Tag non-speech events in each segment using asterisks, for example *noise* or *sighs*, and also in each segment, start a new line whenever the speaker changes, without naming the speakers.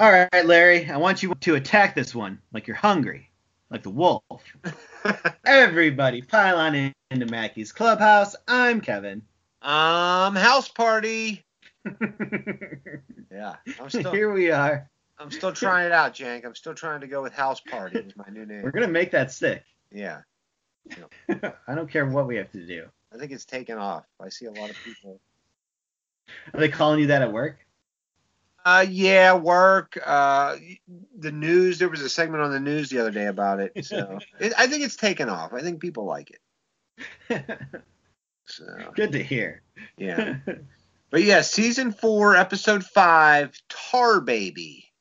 All right, Larry, I want you to attack this one like you're hungry, like the wolf. *laughs* Everybody pile on in- into Mackey's Clubhouse. I'm Kevin.
Um, house party. *laughs* Yeah, I'm still
Here we are.
I'm still trying it out, Jank. I'm still trying to go with house party. Is my new name.
We're going to make that stick.
Yeah, *laughs*
I don't care what we have to do.
I think it's taken off. I see a lot of people.
Are they calling you that at work?
Uh, yeah, work. Uh, the news. There was a segment on the news the other day about it. So *laughs* it, I think it's taken off. I think people like it. So *laughs*
Good to hear.
yeah. *laughs* But yeah, season four, episode five, Tar Baby.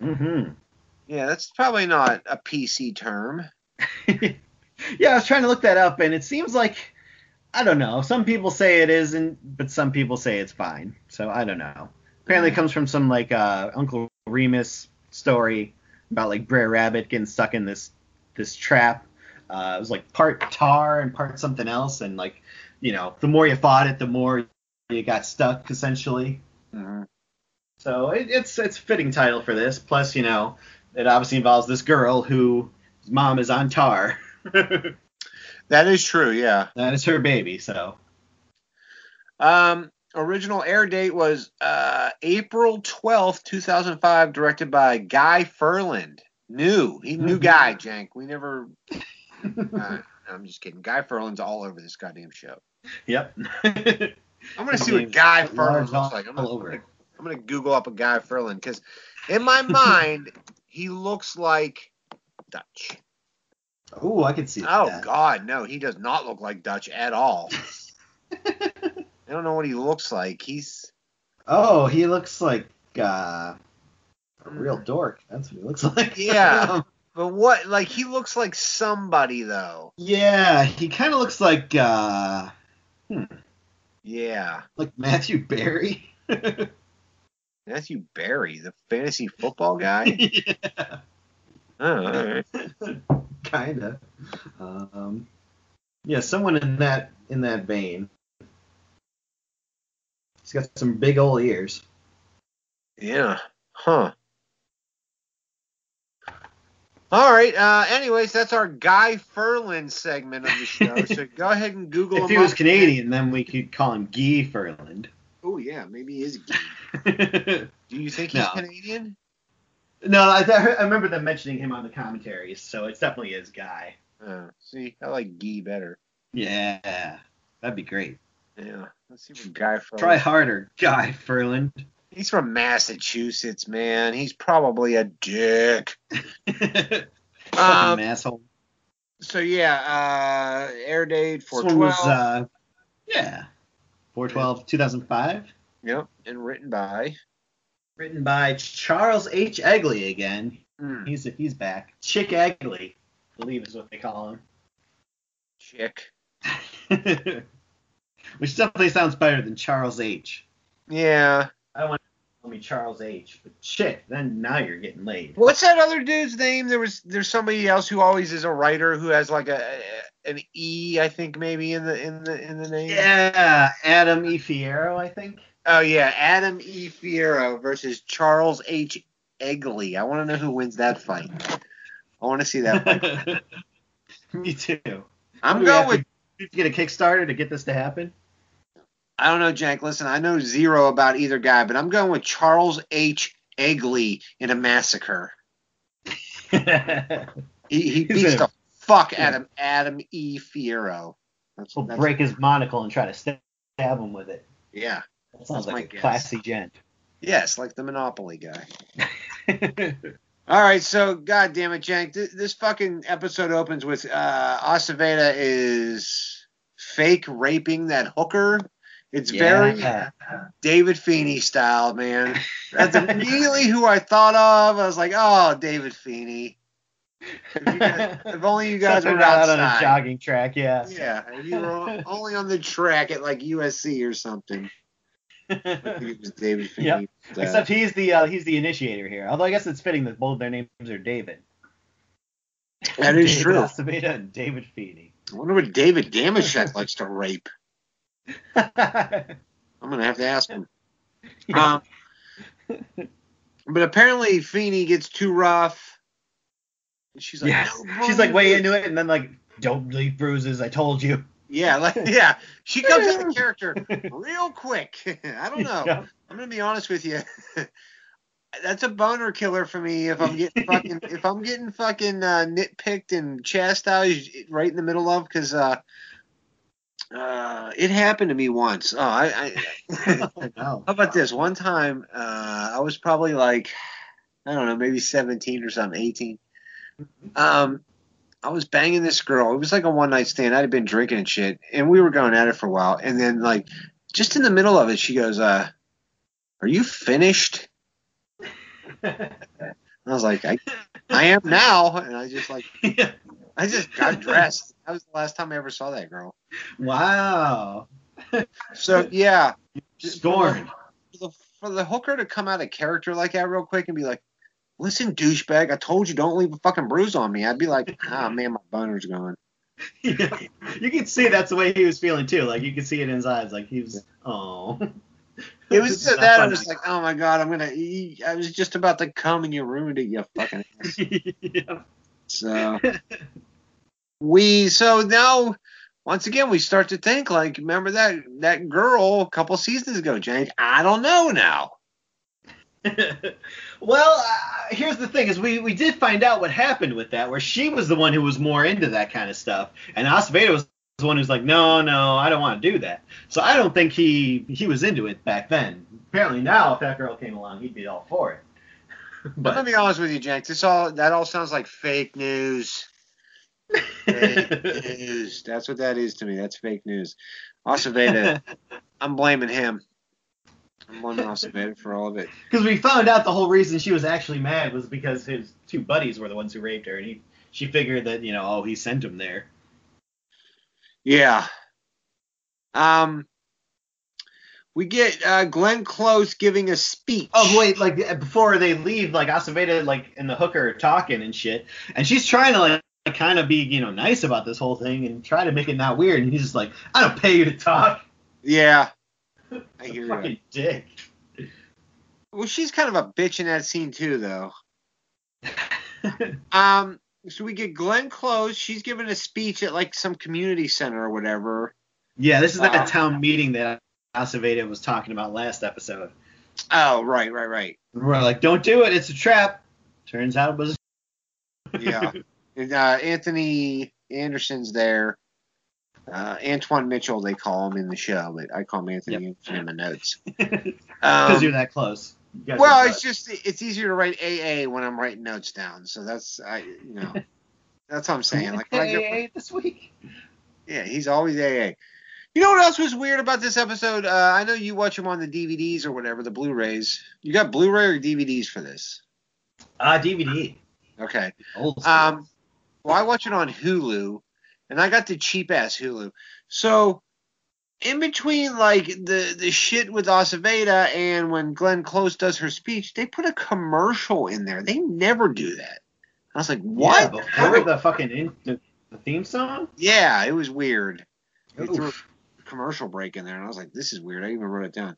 hmm
Yeah, that's probably not a PC term.
yeah, I was trying to look that up, and it seems like I don't know. Some people say it isn't, but some people say it's fine. So I don't know. Apparently, comes from some like uh, Uncle Remus story about like Brer Rabbit getting stuck in this this trap. Uh, it was like part tar and part something else, and like you know, the more you fought it, the more you got stuck essentially.
Mhm.
So it, it's it's a fitting title for this. Plus, you know, it obviously involves this girl whose mom is on tar. *laughs*
That is true. Yeah.
that is her baby. So
Um, original air date was uh, April 12th, 2005, directed by Guy Ferland. New. He new
Mhm.
guy, Jank. We never. *laughs* Uh, I'm just kidding. Guy Ferland's all over this goddamn show.
yep. *laughs*
I'm gonna see what Guy Ferland looks like. I'm
all
gonna,
over.
I'm gonna, I'm gonna Google up a Guy Ferland because in my *laughs* mind he looks like Dutch.
Oh, I can see
Oh
that.
God, no, he does not look like Dutch at all. I don't know what he looks like. He's
Oh, he looks like uh, a real dork. That's what he looks *laughs* like.
Yeah. *laughs* But what? Like he looks like somebody though.
yeah, he kind of looks like uh,
Yeah.
like Matthew Berry. *laughs*
Matthew Berry, the fantasy football guy.
yeah.
oh, all right.
Kinda. Um, yeah, someone in that in that vein. He's got some big old ears.
Yeah. Huh. All right. Uh, anyways, that's our Guy Ferland segment of the show. *laughs* So go ahead and Google him.
If he was. Canadian, then we could call him Guy Ferland.
Oh yeah, maybe he is.
No, *laughs*
Do you think he's
No.
Canadian?
No, I, I remember them mentioning him on the commentaries, so it's definitely his guy.
Oh, see, I like Gee better.
Yeah, that'd be great.
Yeah. Let's see what Guy Ferland.
Try harder, *laughs* Guy Ferland.
He's from Massachusetts, man. He's probably a dick. *laughs*
Fucking
Um,
asshole.
So yeah, uh, air date
This
for
one
twelve.
was, uh, yeah, 412 2005.
Yep, and written by.
Written by Charles H. Eglee again.
Hmm,
He's he's back. Chick Eglee, I believe is what they call him.
chick. *laughs*
him. Which definitely sounds better than Charles H.
Yeah.
I want to call me Charles H. But Chick, then now you're getting laid.
What's that other dude's name? There was there's somebody else who always is a writer who has like a an E, I think maybe in the in the in the name.
Yeah, Adam E. Fierro, I think.
Oh yeah, Adam E. Fierro versus Charles H. Eglee. I want to know who wins that fight. I want to see that fight. *laughs*
Me too.
I'm going
have
with.
To get a Kickstarter to get this to happen.
I don't know, Jank. Listen, I know zero about either guy, but I'm going with Charles H. Eglee in a massacre. *laughs* He, he beats the fuck
yeah.
out of Adam E. Fierro. That's,
We'll
that's-
break his monocle and try to stab him with it.
Yeah.
That sounds
That's
like a
guess.
classy gent.
Yes, like the Monopoly guy. *laughs* All right, so God damn it, Jank. Th- this fucking episode opens with uh, Aceveda is fake raping that hooker. It's very David Feeney style, man. That's *laughs* immediately who I thought of. I was like, oh, David Feeney. If, guys, *laughs* if only you guys
Something
were
out on a jogging track, yeah.
Yeah, if you were only on the track at like USC or something. It was David *laughs* Feeney.
Yep.
Uh,
Except he's the uh, he's the initiator here. Although I guess it's fitting that both of their names are David.
That is
David
true.
Aceveda and David Feeney.
I wonder what David Damashek likes to rape. *laughs* I'm gonna have to ask him. Um, but apparently Feeny gets too rough. She's like,
yeah.
"No
She's like way into it, and then like, don't leave bruises. I told you.
Yeah, like yeah, she comes out of *laughs* character real quick. *laughs* I don't know.
Yeah.
I'm gonna be honest with you. *laughs* That's a boner killer for me if I'm getting fucking if I'm getting fucking uh, nitpicked and chastised right in the middle of because uh, uh, it happened to me once. Oh, I, I
I know.
how about this? One time, uh, I was probably like, I don't know, maybe 17 or something, 18. Um, I was banging this girl. It was like a one night stand. I'd been drinking and shit, and we were going at it for a while. And then, like, just in the middle of it, she goes, uh, "Are you finished?" I was like, "I, I am now." And I just like, I just got dressed. That was the last time I ever saw that girl.
wow.
So yeah,
Scorned.
for the, for the hooker to come out of character like that real quick and be like, "Listen, douchebag, I told you don't leave a fucking bruise on me." I'd be like, *laughs* "Ah, man, my boner's gone." *laughs*
Yeah. You can see that's the way he was feeling too. Like you could see it in his eyes. Like he was, oh.
It was *laughs* just that I was like, "Oh my god, I'm gonna." eat. I was just about to come and you ruined it, you fucking. ass."
yeah.
So we so now once again we start to think like, remember that that girl a couple seasons ago, Jane? I don't know now. *laughs*
well, uh, here's the thing: is we we did find out what happened with that, where she was the one who was more into that kind of stuff, and Aceveda was the one who's like, no, no, I don't want to do that. So I don't think he he was into it back then. Apparently now, if that girl came along, he'd be all for it. *laughs*
But let me be honest with you, Jenks. This all that all sounds like fake news. Fake *laughs* news. That's what that is to me. That's fake news. Aceveda, I'm blaming him. I'm blaming Aceveda for all of it. *laughs*
Because we found out the whole reason she was actually mad was because his two buddies were the ones who raped her, and he she figured that you know, oh, he sent him there.
Yeah. Um. We get uh, Glenn Close giving a speech.
Oh wait, like before they leave, like Aceveda like and the hooker are talking and shit, and she's trying to like kind of be you know nice about this whole thing and try to make it not weird, and he's just like, I don't pay you to talk.
Yeah. I hear you.
Fucking dick.
Well, she's kind of a bitch in that scene too, though. *laughs* Um. So we get Glenn Close. She's giving a speech at like some community center or whatever.
yeah, this is that
Uh,
town meeting that Aceveda was talking about last episode.
Oh, right, right, right.
We're like, don't do it, it's a trap. Turns out it was.
Yeah. *laughs* and uh, Anthony Anderson's there. Uh, Antwon Mitchell, they call him in the show, but I call him Anthony
Yep.
In my notes. *laughs*
Because
Um,
you're that close. You
well, it's just it's easier to write AA when I'm writing notes down. So that's I you know *laughs* that's what I'm saying. Like when get,
this week.
yeah, he's always AA. You know what else was weird about this episode? Uh, I know you watch them on the DVDs or whatever, the Blu-rays. You got Blu-ray or DVDs for this?
Ah, DVD.
Okay.
Old.
Um, well, I watch it on Hulu, and I got the cheap ass Hulu. So, in between like the the shit with Aceveda and when Glenn Close does her speech, they put a commercial in there. They never do that. I was like, what?
Yeah, before the fucking in, the, the theme song.
Yeah, it was weird. They threw a commercial break in there, and I was like, this is weird. I even wrote it down.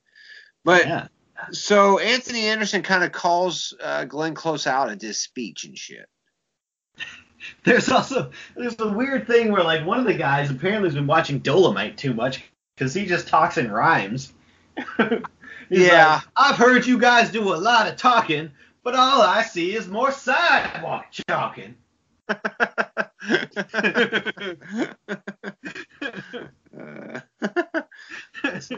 But
Yeah.
so Anthony Anderson kind of calls uh, Glenn Close out at this speech and shit. *laughs*
There's also there's a weird thing where like one of the guys apparently has been watching Dolomite too much because he just talks in rhymes. *laughs*
Yeah.
like, I've heard you guys do a lot of talking, but all I see is more sidewalk chalking.
Uh, *laughs*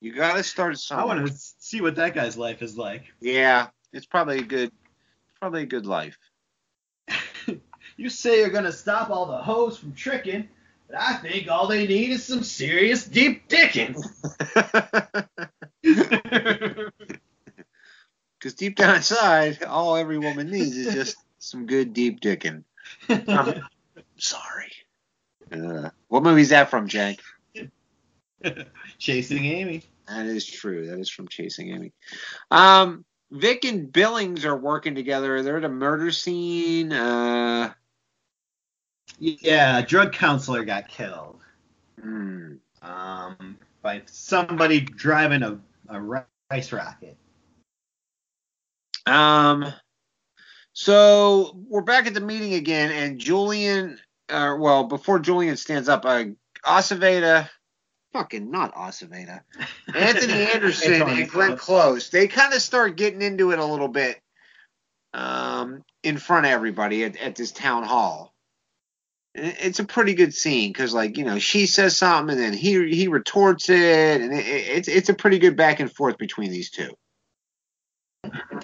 you gotta start
I want to see what that guy's life is like.
Yeah, it's probably a good, probably a good life.
You say you're gonna stop all the hoes from tricking, but I think all they need is some serious deep dicking. *laughs* *laughs*
Because deep down inside, all every woman needs is just some good deep dicking. I'm *laughs* sorry. Uh, what movie is that from, Jank?
Chasing Amy.
That is true. That is from Chasing Amy. Um, Vic and Billings are working together. They're at a murder scene. Uh,
Yeah, a drug counselor got killed.
hmm.
Um, by somebody driving a, a rice rocket.
Um, so we're back at the meeting again, and Julien, uh, well, before Julien stands up, uh, Aceveda, fucking not Aceveda, *laughs* Anthony Anderson and Glenn
Close.
Close, they kind of start getting into it a little bit um, in front of everybody at, at this town hall. It's a pretty good scene because, like, you know, she says something and then he he retorts it, and it, it- it's it's a pretty good back and forth between these two.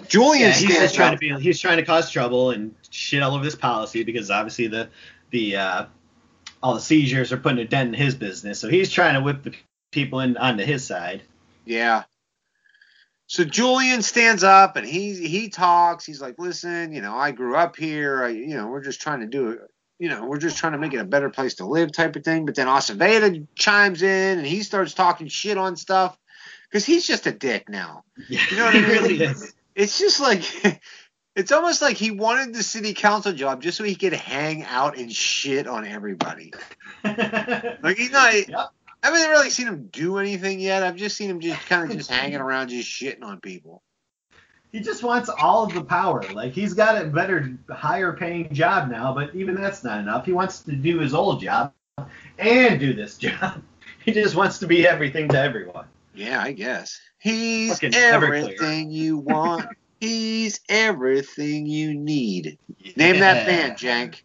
Julien
Yeah, he's just trying to be he's trying to cause trouble and shit all over this policy because obviously the the uh, all the seizures are putting a dent in his business. So he's trying to whip the people in onto his side.
Yeah. So Julien stands up and he he talks. He's like, "Listen, you know, I grew up here. I, you know, we're just trying to do it. You know, we're just trying to make it a better place to live, type of thing." But then Aceveda chimes in and he starts talking shit on stuff because he's just a dick now.
Yeah,
You know what I mean? *laughs*
really is.
It's just like. *laughs* It's almost like he wanted the city council job just so he could hang out and shit on everybody. *laughs* Like he's not.
Yep.
I haven't really seen him do anything yet. I've just seen him just kind of just hanging around, just shitting on people.
He just wants all of the power. Like he's got a better, higher paying job now, but even that's not enough. He wants to do his old job and do this *laughs* job. He just wants to be everything to everyone.
Yeah, I guess. He's
Fucking
everything you want. *laughs* He's everything you need. Name that band, Jank.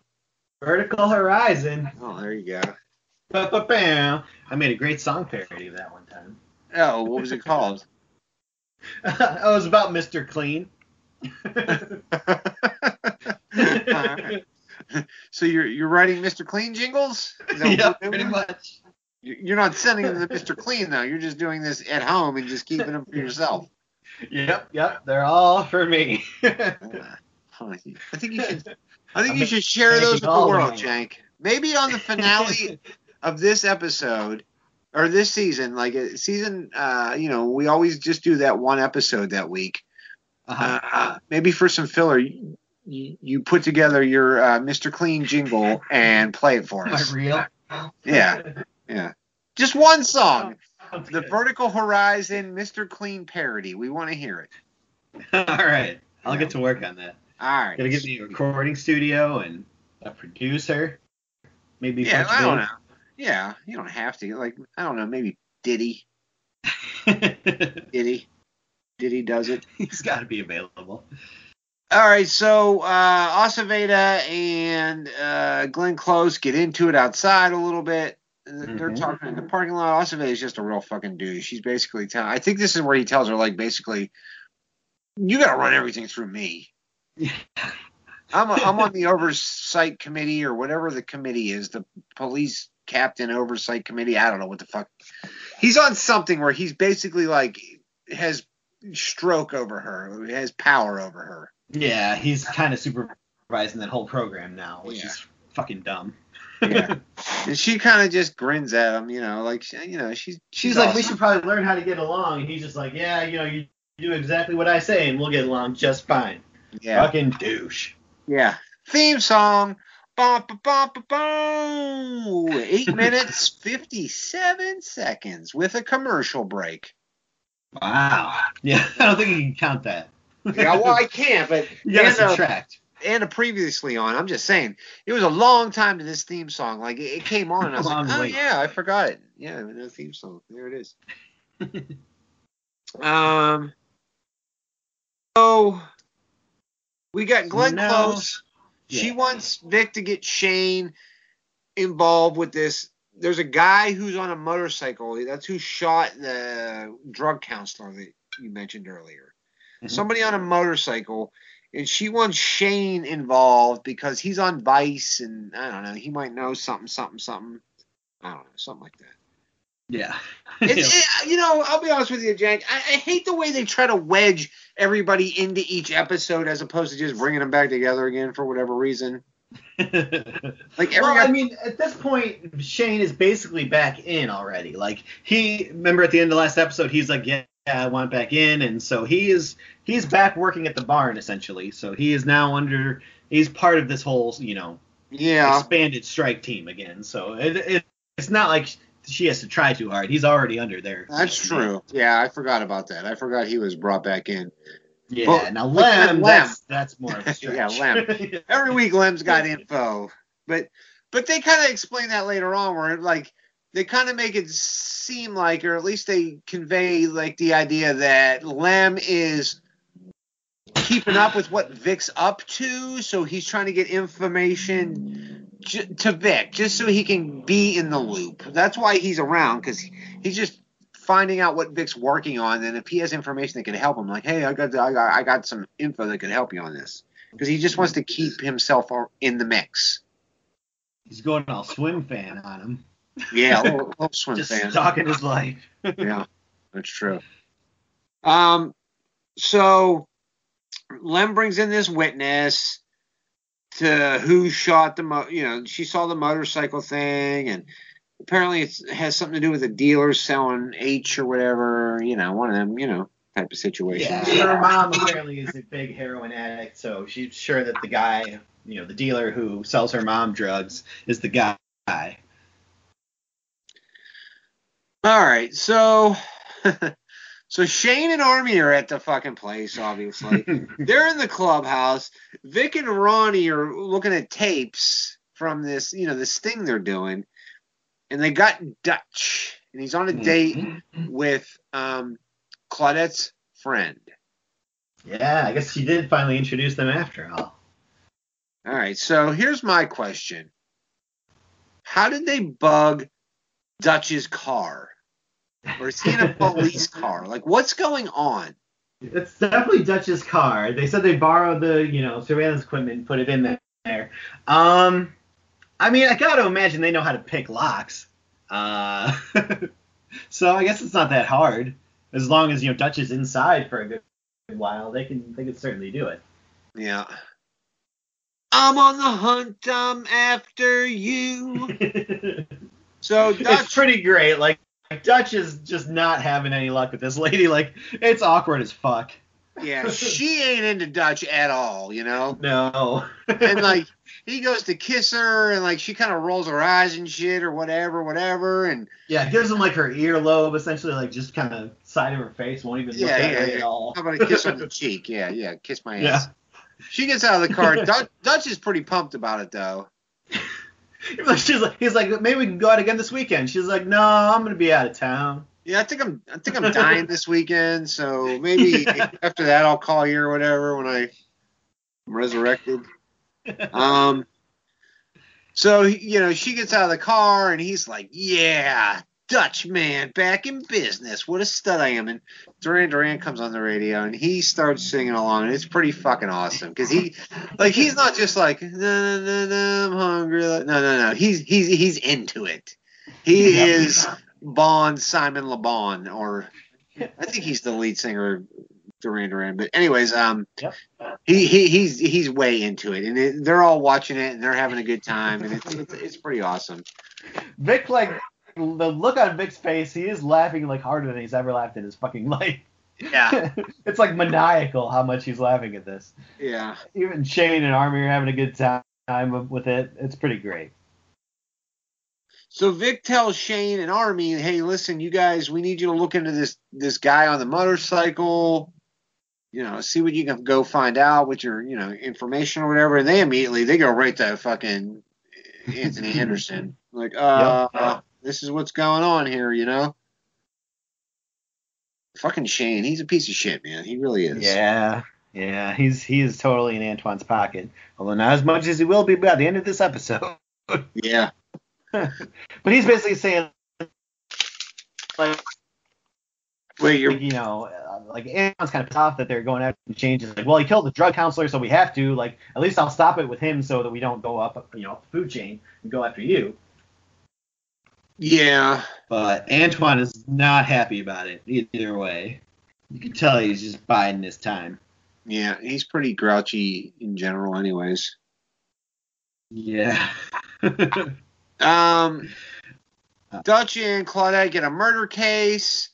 Vertical Horizon.
Oh, there you go.
Ba-ba-bam. I made a great song parody of that one time.
Oh, what was it called? *laughs*
Oh, it was about Mr. Clean. *laughs*
So you're you're writing Mr. Clean jingles? Is that what
yeah, pretty much.
You're not sending them to Mr. Clean though. You're just doing this at home and just keeping them for yourself.
Yep, yep. They're all for me. *laughs*
Ah, I think you should. I think you should share those with the world. Jank. Maybe on the finale of this episode or this season, like uh, season, uh, you know, we always just do that one episode that week.
Uh-huh.
Uh, maybe for some filler, you, you put together your uh, Mr. Clean jingle and play it for us.
real?
Yeah, yeah. Just one song.
Sounds
The
good.
Vertical Horizon Mr. Clean parody. We want to hear it. *laughs*
all right. I'll get to work on that.
All right.
Gotta get me a recording studio and a producer. Maybe
Yeah, I don't know. Yeah, you don't have to. Like, I don't know, maybe Diddy. *laughs* Diddy. Diddy does it.
He's got to be available.
All right, so uh, Aceveda and uh, Glenn Close get into it outside a little bit. They're
Mhm.
talking in the parking lot. Aceveda is just a real fucking dude. She's basically telling. I think this is where he tells her, like, basically, you got to run everything through me. *laughs* I'm, a, I'm on the oversight committee or whatever the committee is, the police captain oversight committee. I don't know what the fuck. He's on something where he's basically like has stroke over her, has power over her.
Yeah, he's kind of supervising that whole program now, which
Yeah.
is fucking dumb.
Yeah. *laughs* And she kind of just grins at him, you know, like you know, she's
She's like, we should probably learn how to get along. And he's just like, yeah, you know, you do exactly what I say, and we'll get along just fine.
yeah,
Fucking douche.
yeah. Theme song. Ba, ba, bum. Eight minutes fifty-seven seconds with a commercial break.
Wow. Yeah, *laughs* I don't think you can count that.
Yeah, well, I can't, but *laughs*
you gotta
and, uh,
subtract.
and a previously on. I'm just saying, it was a long time to this theme song. Like it, it came on, and I was *laughs* like, oh yeah, I forgot it. Yeah, the theme song. There it is. um. So we got Glenn
No.
Close. She
Yeah.
wants Vic to get Shane involved with this. There's a guy who's on a motorcycle. That's who shot the drug counselor that you mentioned earlier.
Mhm.
Somebody on a motorcycle, and she wants Shane involved because he's on Vice, and I don't know, he might know something, something, something. I don't know, something like that.
Yeah. *laughs*
It's, it, you know, I'll be honest with you, Jank. I, I hate the way they try to wedge everybody into each episode as opposed to just bringing them back together again for whatever reason. *laughs* Like every
well, I mean, at this point, Shane is basically back in already. Like he, remember at the end of the last episode, he's like, yeah, yeah, I want back in, and so he is he's back working at the barn essentially. So he is now under he's part of this whole you know
yeah,
expanded strike team again. So it, it it's not like she has to try too hard. He's already under there.
That's true. Yeah, I forgot about that. I forgot he was brought back in.
Yeah.
Well,
now Lem,
Lem-
that's that's more of a *laughs*
Yeah. Lem. *laughs* Every week Lem's got info, but but they kind of explain that later on, where like they kind of make it seem like, or at least they convey like the idea that Lem is keeping up with what Vic's up to, so he's trying to get information j- to Vic just so he can be in the loop. That's why he's around because he's just finding out what Vic's working on, and if he has information that can help him, like, hey, I got I got, I got some info that can help you on this, because he just wants to keep himself in the mix.
He's going all swim fan on him.
Yeah, *laughs* a little, little swim
Just
fan.
stalking his life. *laughs* *laughs*
yeah, that's true. Um, so Lem brings in this witness to who shot the mo. You know, she saw the motorcycle thing, and apparently it has something to do with the dealer selling H or whatever. You know, one of them. You know, type of situation.
Yeah, her mom apparently is a big heroin addict, so she's sure that the guy, you know, the dealer who sells her mom drugs is the guy.
All right, so *laughs* so Shane and Army are at the fucking place, obviously. *laughs* They're in the clubhouse. Vic and Ronnie are looking at tapes from this, you know, this thing they're doing, and they got Dutch, and he's on a date with um, Claudette's friend.
Yeah, I guess she did finally introduce them after all.
All right, so here's my question: How did they bug Dutch's car, or is he in a police car? Like, what's going on?
It's definitely Dutch's car. They said they borrowed the, you know, surveillance equipment and put it in there. Um, I mean, I gotta imagine they know how to pick locks. Uh, *laughs* so I guess it's not that hard. As long as you know Dutch is inside for a good while, they can they can certainly do it.
Yeah. I'm on the hunt. I'm after you. *laughs* So
it's pretty great. Like Dutch is just not having any luck with this lady. *laughs* Like it's awkward as fuck.
yeah, *laughs* she ain't into Dutch at all, you know.
No. *laughs*
And like he goes to kiss her, and like she kind of rolls her eyes and shit or whatever, whatever. And
yeah, gives him like her earlobe, essentially, like just kind of side of her face, won't even look
Yeah,
at
yeah,
her
yeah.
at all.
how about a kiss on the cheek? Yeah, yeah, kiss my ass. Yeah. She gets out of the car. Dutch, Dutch is pretty pumped about it though.
She's like, he's like, maybe we can go out again this weekend. She's like, no, I'm gonna be out of town.
Yeah, I think I'm I think I'm dying this weekend, so maybe *laughs* after that I'll call you or whatever when I am resurrected. Um so you know, she gets out of the car and he's like, "Yeah, Dutch man, back in business. What a stud I am." And Duran Duran comes on the radio and he starts singing along, and it's pretty fucking awesome because he, like, he's not just like, "No, no, no, no, I'm hungry." No, no, no. He's he's he's into it. He
Yep.
is Bond, Simon Le Bon, or I think he's the lead singer of Duran Duran. But anyways, um,
Yep.
he, he he's he's way into it, and it, they're all watching it and they're having a good time, and it's it's, it's pretty awesome.
Vic, like, the look on Vic's face, he is laughing like harder than he's ever laughed in his fucking *laughs* life.
Yeah, *laughs*
it's like maniacal how much he's laughing at this.
yeah.
Even Shane and Army are having a good time with it. It's pretty great.
So Vic tells Shane and Army, "Hey, listen, you guys, we need you to look into this this guy on the motorcycle. You know, see what you can go find out with your you know information or whatever." And they immediately they go right to fucking Anthony *laughs* Henderson, like, uh, this is what's going on here, you know. Fucking Shane, he's a piece of shit, man. He really is.
Yeah, yeah, he's he is totally in Antwon's pocket, although not as much as he will be by the end of this episode. *laughs*
Yeah. *laughs*
but he's basically saying, like,
Wait, you're
you know, uh, like Antwon's kind of pissed off that they're going after changes. Like, well, he killed the drug counselor, so we have to. Like, at least I'll stop it with him so that we don't go up, you know, up the food chain and go after you.
Yeah.
But Antwon is not happy about it either way. You can tell he's just biding his time.
Yeah, he's pretty grouchy in general, anyways.
Yeah. *laughs*
Um, Dutch and Claudette get a murder case,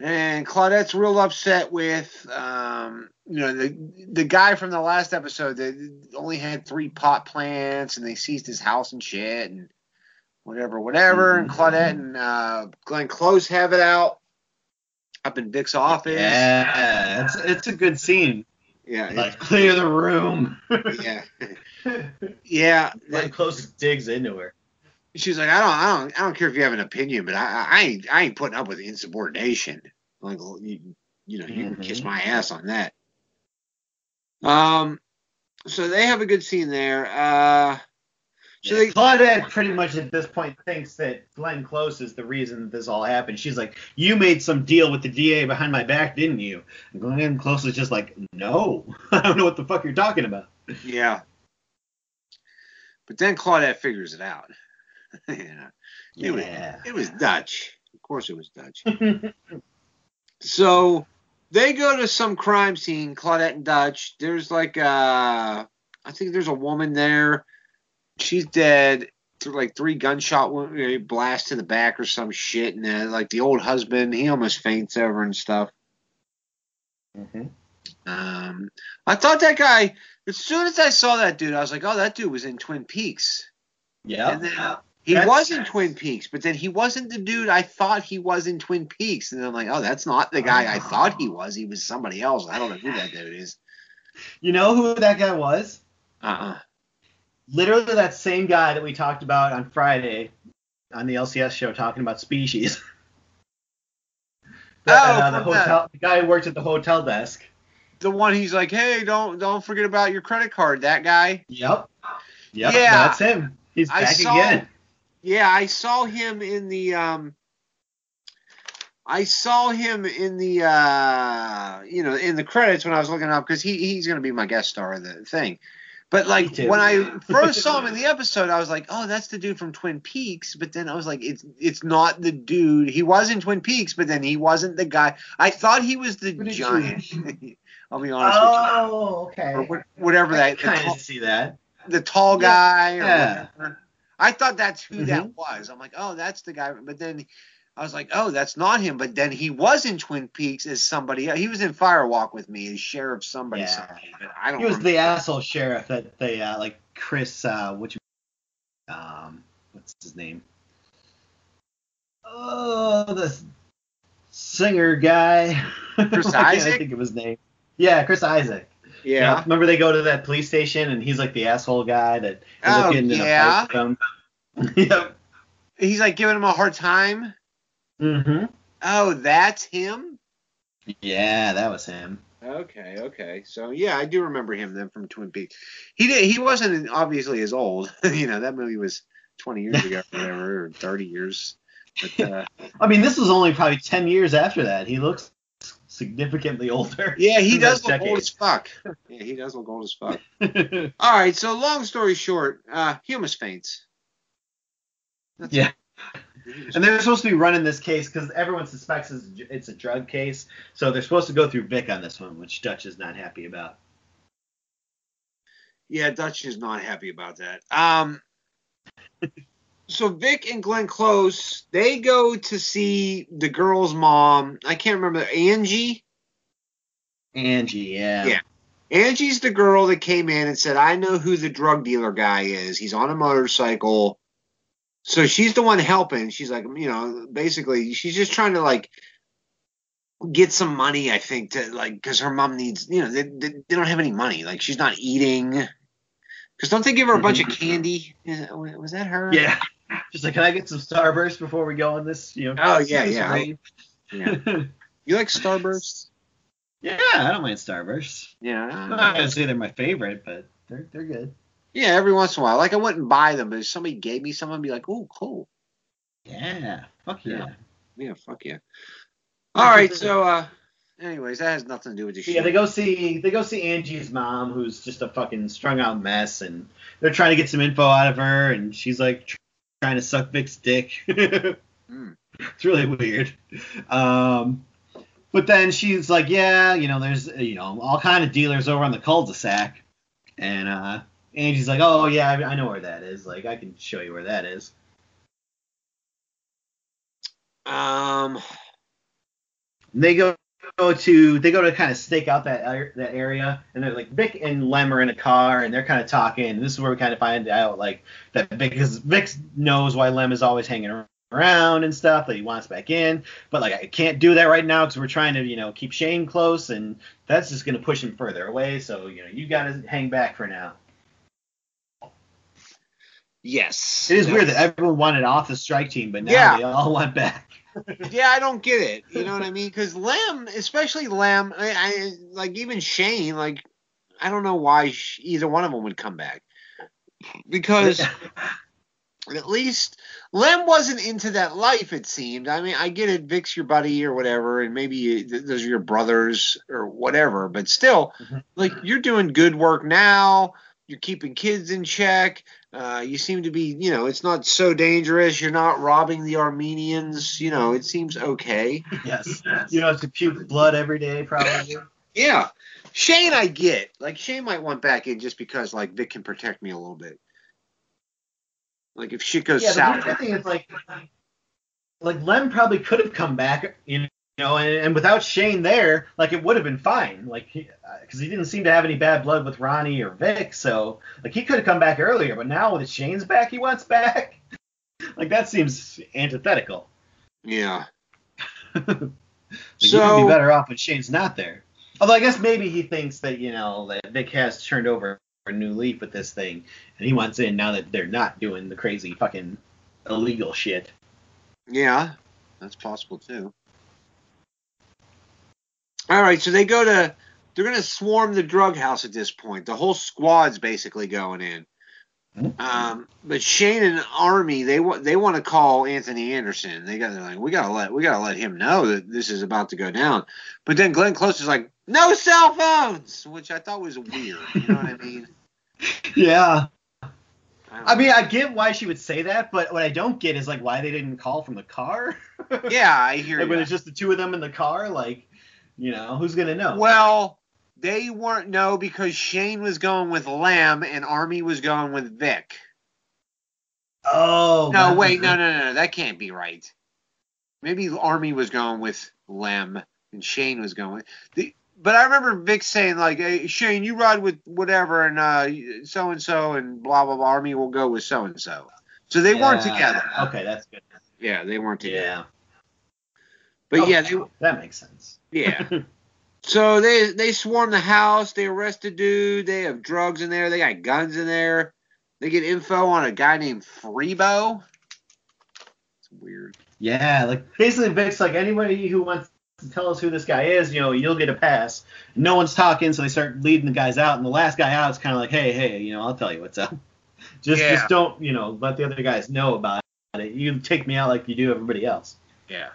and Claudette's real upset with, um, you know, the the guy from the last episode that only had three pot plants, and they seized his house and shit, and whatever, whatever. And
Mm-hmm.
Claudette and uh, Glenn Close have it out up in Vic's office.
Yeah, it's it's a good scene.
Yeah.
Like clear the room.
yeah. *laughs* Yeah.
Glenn Close digs into her.
She's like, I don't, I don't, I don't care if you have an opinion, but I, I ain't, I ain't putting up with insubordination. Like, you, you know, you can
Mhm.
kiss my ass on that. Um, so they have a good scene there. Uh, so
Yeah,
they,
Claudette pretty much at this point thinks that Glenn Close is the reason that this all happened. She's like, "You made some deal with the DA behind my back, didn't you?" And Glenn Close is just like, "No, *laughs* I don't know what the fuck you're talking about."
yeah. But then Claudette figures it out. *laughs* yeah. It was,
Yeah.
it was Dutch. Of course, it was Dutch. *laughs* So they go to some crime scene, Claudette and Dutch. There's like uh I think there's a woman there. She's dead. Through like three gunshot wound- uh, blasts to the back or some shit, and then like the old husband, he almost faints over and stuff.
Mm-hmm.
Um, I thought that guy. As soon as I saw that dude, I was like, oh, that dude was in Twin Peaks.
Yeah.
And then he
That's-
was in Twin Peaks, but then he wasn't the dude I thought he was in Twin Peaks. And then I'm like, oh, that's not the guy I thought he was. He was somebody else. I don't know who that dude is.
You know who that guy was?
Uh-uh.
Literally that same guy that we talked about on Friday on the LCS show talking about species. *laughs* The,
Oh,
uh, the hotel, the guy who works at the hotel desk.
The one he's like, hey, don't don't forget about your credit card. That guy.
Yep. Yep.
Yeah.
That's him. He's
I
back
saw-
again.
Yeah, I saw him in the um. I saw him in the uh, you know, in the credits when I was looking up because he he's gonna be my guest star in the thing. But like when I *laughs* first saw him in the episode, I was like, oh, that's the dude from Twin Peaks. But then I was like, it's it's not the dude. He was in Twin Peaks, but then he wasn't the guy. I thought he was the
Who did you-
giant. *laughs* I'll be honest
Oh,
with
okay.
Or whatever
I
that the
kind of see that.
the tall
Yeah.
guy or
Yeah.
I thought that's who that
Mhm.
was. I'm like, oh, that's the guy. But then I was like, oh, that's not him. But then he was in Twin Peaks as somebody. He was in Firewalk with me as sheriff somebody.
Yeah.
somebody, I don't.
He was
remember.
the asshole sheriff that they uh, like Chris. Uh, which um, what's his name? Oh, the singer guy. *laughs*
Chris
Why can't I think of his name. Yeah, Chris Isaak. You know,
yeah.
remember they go to that police station and he's like the asshole guy that
Oh,
in
yeah.
a fight with them. *laughs* yep.
He's like giving him a hard time.
Mm-hmm.
Oh, that's him.
Yeah, that was him.
Okay, okay. So yeah, I do remember him then from Twin Peaks. He did. He wasn't obviously as old. *laughs* you know, that movie was 20 years ago, or whatever, or 30 years. But uh, *laughs*
I mean, this was only probably ten years after that. He looks significantly older.
yeah, he *laughs* does
those
look old as fuck. Yeah, he does look old as fuck. All right, so long story short, uh, Humus faints. That's
Yeah. And they're supposed to be running this case because everyone suspects it's, it's a drug case. So they're supposed to go through Vic on this one, which Dutch is not happy about.
Yeah, Dutch is not happy about that. Um, *laughs* so Vic and Glenn Close, they go to see the girl's mom. I can't remember Angie.
Angie, yeah.
Yeah. Angie's the girl that came in and said, "I know who the drug dealer guy is. He's on a motorcycle." So she's the one helping. She's like, you know, basically, she's just trying to like get some money. I think to like because her mom needs, you know, they, they, they don't have any money. Like she's not eating. Because don't they give her a bunch of mm-hmm. candy? Is- Was that her?
Yeah. Just like, can I get some Starburst before we go on this? You know.
Oh, yeah, yeah.
rave?"
Yeah. *laughs* You like Starburst?
yeah, I don't mind Starburst.
Yeah.
I'm not gonna say they're my favorite, but they're they're good.
Yeah, every once in a while. Like I wouldn't buy them, but if somebody gave me some, I'd be like, oh, cool.
Yeah. Fuck yeah.
Yeah, fuck yeah. All right, so uh anyways, that has nothing to do with the
So, yeah, they go see they go see Angie's mom, who's just a fucking strung out mess, and they're trying to get some info out of her, and she's like tr- trying to suck Vic's dick. *laughs*
Hmm.
It's really weird. Um, but then she's like, yeah, you know, there's you know all kind of dealers over on the cul-de-sac, and uh, Angie's like, oh yeah, I, I know where that is. Like I can show you where that is.
Um
And they go to they go to kind of stake out that that area, and they're like Vic and Lem are in a car, and they're kind of talking. And this is where we kind of find out like that Vic because Vic knows why Lem is always hanging around and stuff that he wants back in, but like I can't do that right now because we're trying to you know keep Shane close, and that's just gonna push him further away. So you know you gotta hang back for now.
Yes.
It is weird that everyone wanted off the strike team, but now yeah. they all went back. *laughs*
yeah, I don't get it. You know what I mean? Because Lem, especially Lem, I, I, like even Shane, like I don't know why either one of them would come back. Because *laughs* at least Lem wasn't into that life. It seemed. I mean, I get it. Vic's your buddy or whatever, and maybe those are your brothers or whatever. But still, mm-hmm. like you're doing good work now. You're keeping kids in check. Uh, you seem to be, you know, it's not so dangerous. You're not robbing the Armenians. You know, it seems okay. *laughs*
Yes. You don't have to puke blood every day, probably.
yeah. Shane, I get. Like Shane might want back in just because like Vic can protect me a little bit. Like if shit goes
yeah,
south.
The thing is like, like Lem probably could have come back, you know, and, and without Shane there, like it would have been fine. Like because he, uh, he, didn't seem to have any bad blood with Ronnie or Vic, so like he could have come back earlier. But now with Shane's back, he wants back. *laughs* like that seems antithetical.
Yeah. *laughs*
like, so you'd be better off when Shane's not there. Although I guess maybe he thinks that you know that Vic has turned over a new leaf with this thing, and he wants in now that they're not doing the crazy fucking illegal shit.
Yeah, that's possible too. All right, so they go to they're gonna swarm the drug house at this point. The whole squad's basically going in. Mm-hmm. Um, but Shane and Army they want they want to call Anthony Anderson. They got they're like we gotta let we gotta let him know that this is about to go down. But then Glenn Close is like no cell phones, which I thought was weird. You know what I mean? *laughs*
Yeah. I, mean, I get why she would say that, but what I don't get is like why they didn't call from the car. *laughs*
yeah, I hear.
like when it's just the two of them in the car, like, you know, who's gonna know?
Well, they weren't no because Shane was going with Lamb and Army was going with Vic.
Oh.
No, wait, no, no, no, that can't be right. Maybe Army was going with Lamb and Shane was going. With, the, but I remember Vic saying like, "Hey Shane, you ride with whatever, and so and so, and blah blah blah. Army will go with so and so." So they yeah. weren't together.
Okay, that's good.
Yeah, they weren't together.
Yeah.
But okay. yeah, they, *laughs*
that makes sense.
Yeah. *laughs* so they they swarm the house. They arrest a dude. They have drugs in there. They got guns in there. They get info on a guy named Freebo. It's weird.
Yeah, like basically Vic's like anybody who wants to tell us who this guy is, you know, you'll get a pass. No one's talking, so they start leading the guys out, and the last guy out is kind of like, hey, hey, you know, I'll tell you what's up. *laughs* Just, yeah. just don't, you know, let the other guys know about it. You take me out like you do everybody else.
Yeah.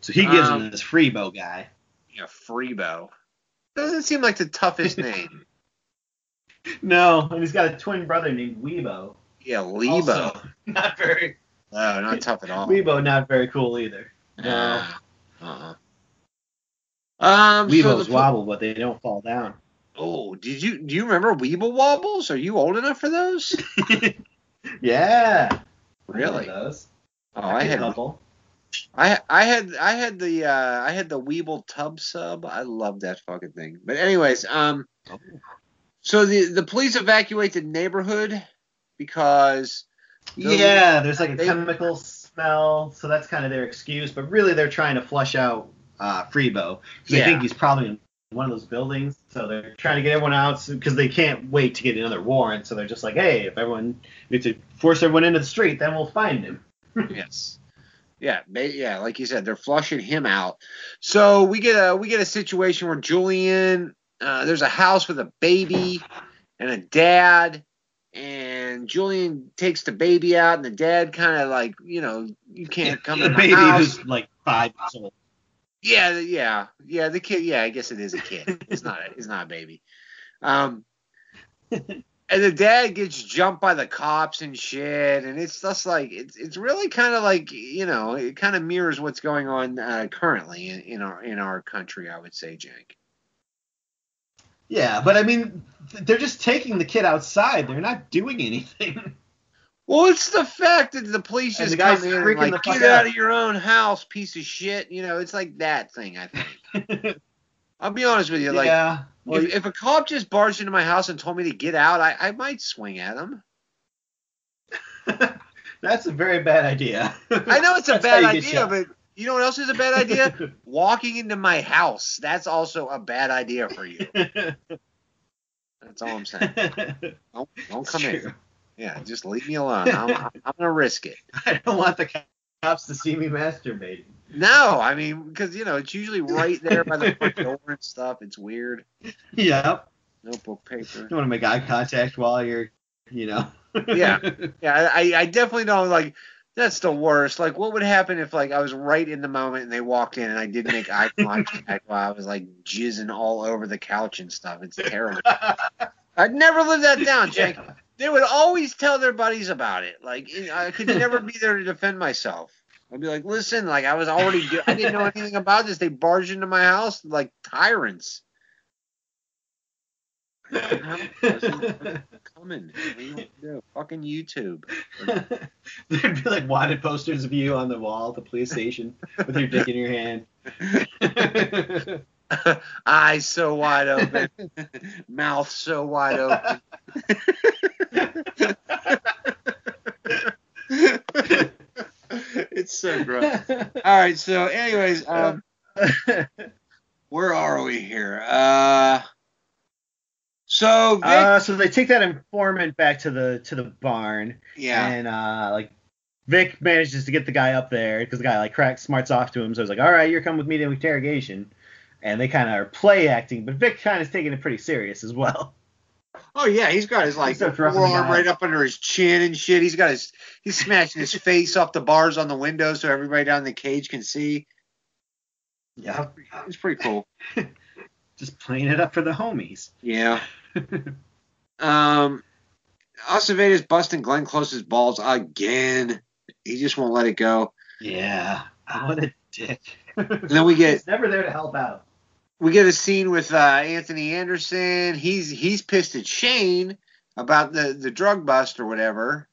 So he gives um, him this Freebo guy.
Yeah, Freebo. Doesn't seem like the toughest *laughs* name.
No, and he's got a twin brother named Weebo.
Yeah, Lebo. Also, *laughs*
not very.
No, not tough at all.
Weebo, not very cool either.
No. Uh-uh. Um,
Weebles so wobble, but they don't fall down.
Oh, did you do you remember Weeble wobbles? Are you old enough for those? *laughs*
yeah.
Really?
Those.
Oh, I, I had couple. I I had I had the uh, I had the Weeble tub sub. I love that fucking thing. But anyways, um, oh. so the the police evacuate the neighborhood because
yeah, there's like a they, chemical smell, so that's kind of their excuse. But really, they're trying to flush out uh, Freebo because yeah. they think he's probably in one of those buildings. So they're trying to get everyone out because they can't wait to get another warrant. So they're just like, hey, if everyone we have to force everyone into the street, then we'll find him. *laughs*
yes. Yeah, yeah, like you said, they're flushing him out. So we get a we get a situation where Julien, uh, there's a house with a baby and a dad, and Julien takes the baby out, and the dad kind of like, you know, you can't come in the baby house. who's
like five years old.
Yeah, yeah, yeah. The kid, yeah, I guess it is a kid. It's not, a, it's not a baby. Um, *laughs* and the dad gets jumped by the cops and shit, and it's just like it's it's really kind of like you know it kind of mirrors what's going on uh, currently in, in our in our country, I would say, jake
Yeah, but I mean, they're just taking the kid outside. They're not doing anything.
Well, it's the fact that the police
And
just
the guy's
come in and like,
the
get out
out."
of your own house, piece of shit. You know, it's like that thing. I think. *laughs* I'll be honest with you. Like,
yeah. Well,
if, if a cop just barged into my house and told me to get out, I, I might swing at him. *laughs*
that's a very bad idea.
I know it's a *laughs* bad
how you get
idea, but you know what else is a bad idea? *laughs* Walking into my house. That's also a bad idea for you. That's all I'm saying. Don't, don't come in. Yeah, just leave me alone. I'm, I'm gonna risk it.
I don't want the cops to see me masturbating.
No, I mean because you know it's usually right there by the front door and stuff. It's weird.
Yep.
Notebook paper.
You want to make eye contact while you're, you know.
Yeah. *laughs* Yeah, I, I definitely don't like. That's the worst. Like, what would happen if like I was right in the moment and they walked in and I didn't make eye contact while I was like jizzing all over the couch and stuff? It's terrible. *laughs* I'd never live that down, Jake.
Yeah.
They would always tell their buddies about it. Like, I could never be there to defend myself. I'd be like, listen, like I was already, do- I didn't know anything about this. They barged into my house like tyrants. *laughs* Coming. You? Fucking YouTube. *laughs*
There'd be like wanted posters of you on the wall at the police station with your dick in your hand. *laughs*
Eyes so wide open, mouth so wide open. *laughs* it's so gross. All right, so anyways, um, where are we here? Uh, so Vic,
uh, so they take that informant back to the to the barn,
yeah,
and uh, like Vic manages to get the guy up there because the guy like cracks smarts off to him. So he's like, "All right, you're coming with me to interrogation," and they kind of are play acting, but Vic kind of is taking it pretty serious as well.
Oh yeah, he's got his like
He's so rough in the
forearm right up under his chin and shit. He's got his he's smashing his face off the bars on the window so everybody down in the cage can see.
Yeah,
It's pretty cool. *laughs*
just playing it up for the homies.
Yeah. *laughs* um, Aceveda's busting Glenn Close's balls again. He just won't let it go.
Yeah, what a dick.
And then we get *laughs*
He's never there to help out.
We get a scene with uh, Anthony Anderson. He's he's pissed at Shane about the the drug bust or whatever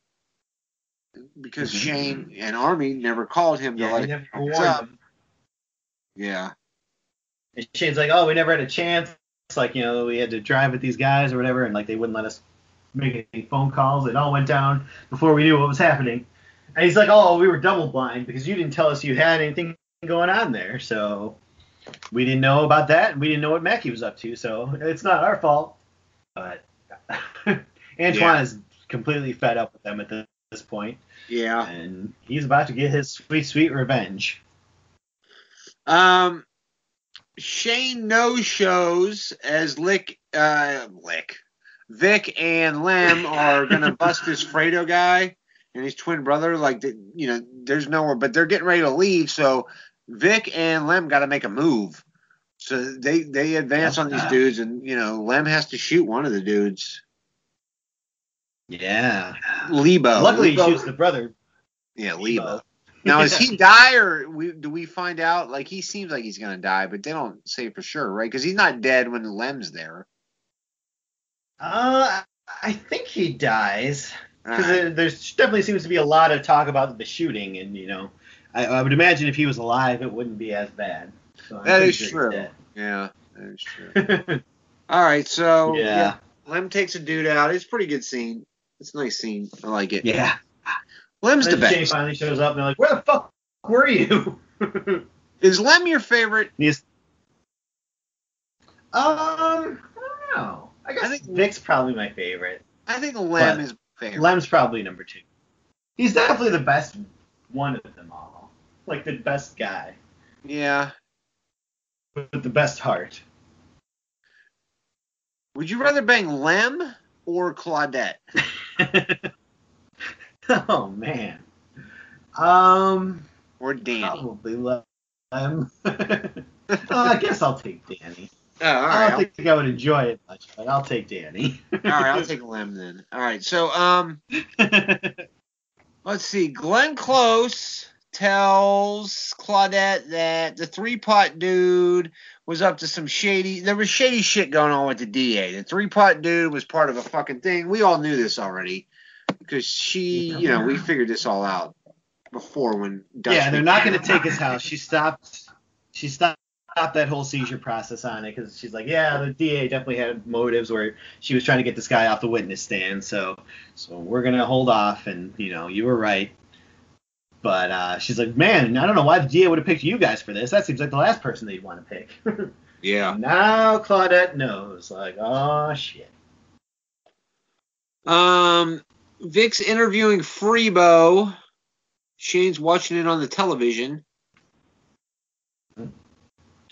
because
Mhm.
Shane and Army never called him to
Yeah,
let
he never
What's
warned
up?
him.
Yeah.
And Shane's like, oh, we never had a chance. It's like, you know, we had to drive with these guys or whatever, and like they wouldn't let us make any phone calls. It all went down before we knew what was happening. And he's like, oh, we were double blind because you didn't tell us you had anything going on there. So we didn't know about that, and we didn't know what Mackey was up to. So it's not our fault. But *laughs* Antwon
Yeah.
is completely fed up with them at this point,
Yeah.
and he's about to get his sweet, sweet revenge.
Um, Shane no shows as Lick, uh, Lick, Vic and Lem are gonna *laughs* bust this Fredo guy and his twin brother. Like, you know, there's nowhere, but they're getting ready to leave. So Vic and Lem got to make a move. So they they advance on these dudes, and you know, Lem has to shoot one of the dudes.
Yeah.
Lebo.
Luckily, he shoots the brother.
Yeah, Lebo. *laughs* Now, does he die, or we, do we find out? Like, he seems like he's gonna die, but they don't say for sure, right? Because he's not dead when Lem's there.
Uh, I think he dies because
Alright.
there there's definitely seems to be a lot of talk about the shooting, and you know, I, I would imagine if he was alive, it wouldn't be as bad. So
That is true. Yeah, that is true. *laughs* All right, so
yeah,
Lem takes a dude out. It's a pretty good scene. It's a nice scene. I like it.
yeah.
Lem's the
then Shane finally shows up, and they're like, "Where the fuck were you?" *laughs*
Is Lem your favorite?
He's, um, I don't know. I guess
I think-
Vic's probably my favorite.
I think Lem is my favorite.
Lem's probably number two. He's definitely the best one of them all. Like the best guy
Yeah.
with the best heart.
Would you rather bang Lem or Claudette? *laughs*
oh man. Um,
Or Danny?
probably Lem. *laughs* oh, I guess I'll take Danny.
Oh, all
I don't think I would enjoy it much, but I'll take Danny.
All right, I'll *laughs* take Lem then. All right, so um, let's see. Glenn Close tells Claudette that the three pot dude was up to some shady. There was shady shit going on with the DA. The three pot dude was part of a fucking thing. We all knew this already. because she, you know, we figured this all out before when. Dutch
yeah, they're not going to take his *laughs* house. She stopped. She stopped that whole seizure process on it because she's like, yeah, the DA definitely had motives where she was trying to get this guy off the witness stand. So, so we're gonna hold off, and you know, you were right. But uh, she's like, man, I don't know why the DA would have picked you guys for this. That seems like the last person they'd want to pick. *laughs*
yeah.
Now Claudette knows, like, oh shit.
Um, Vic's interviewing Freebo. Shane's watching it on the television.
I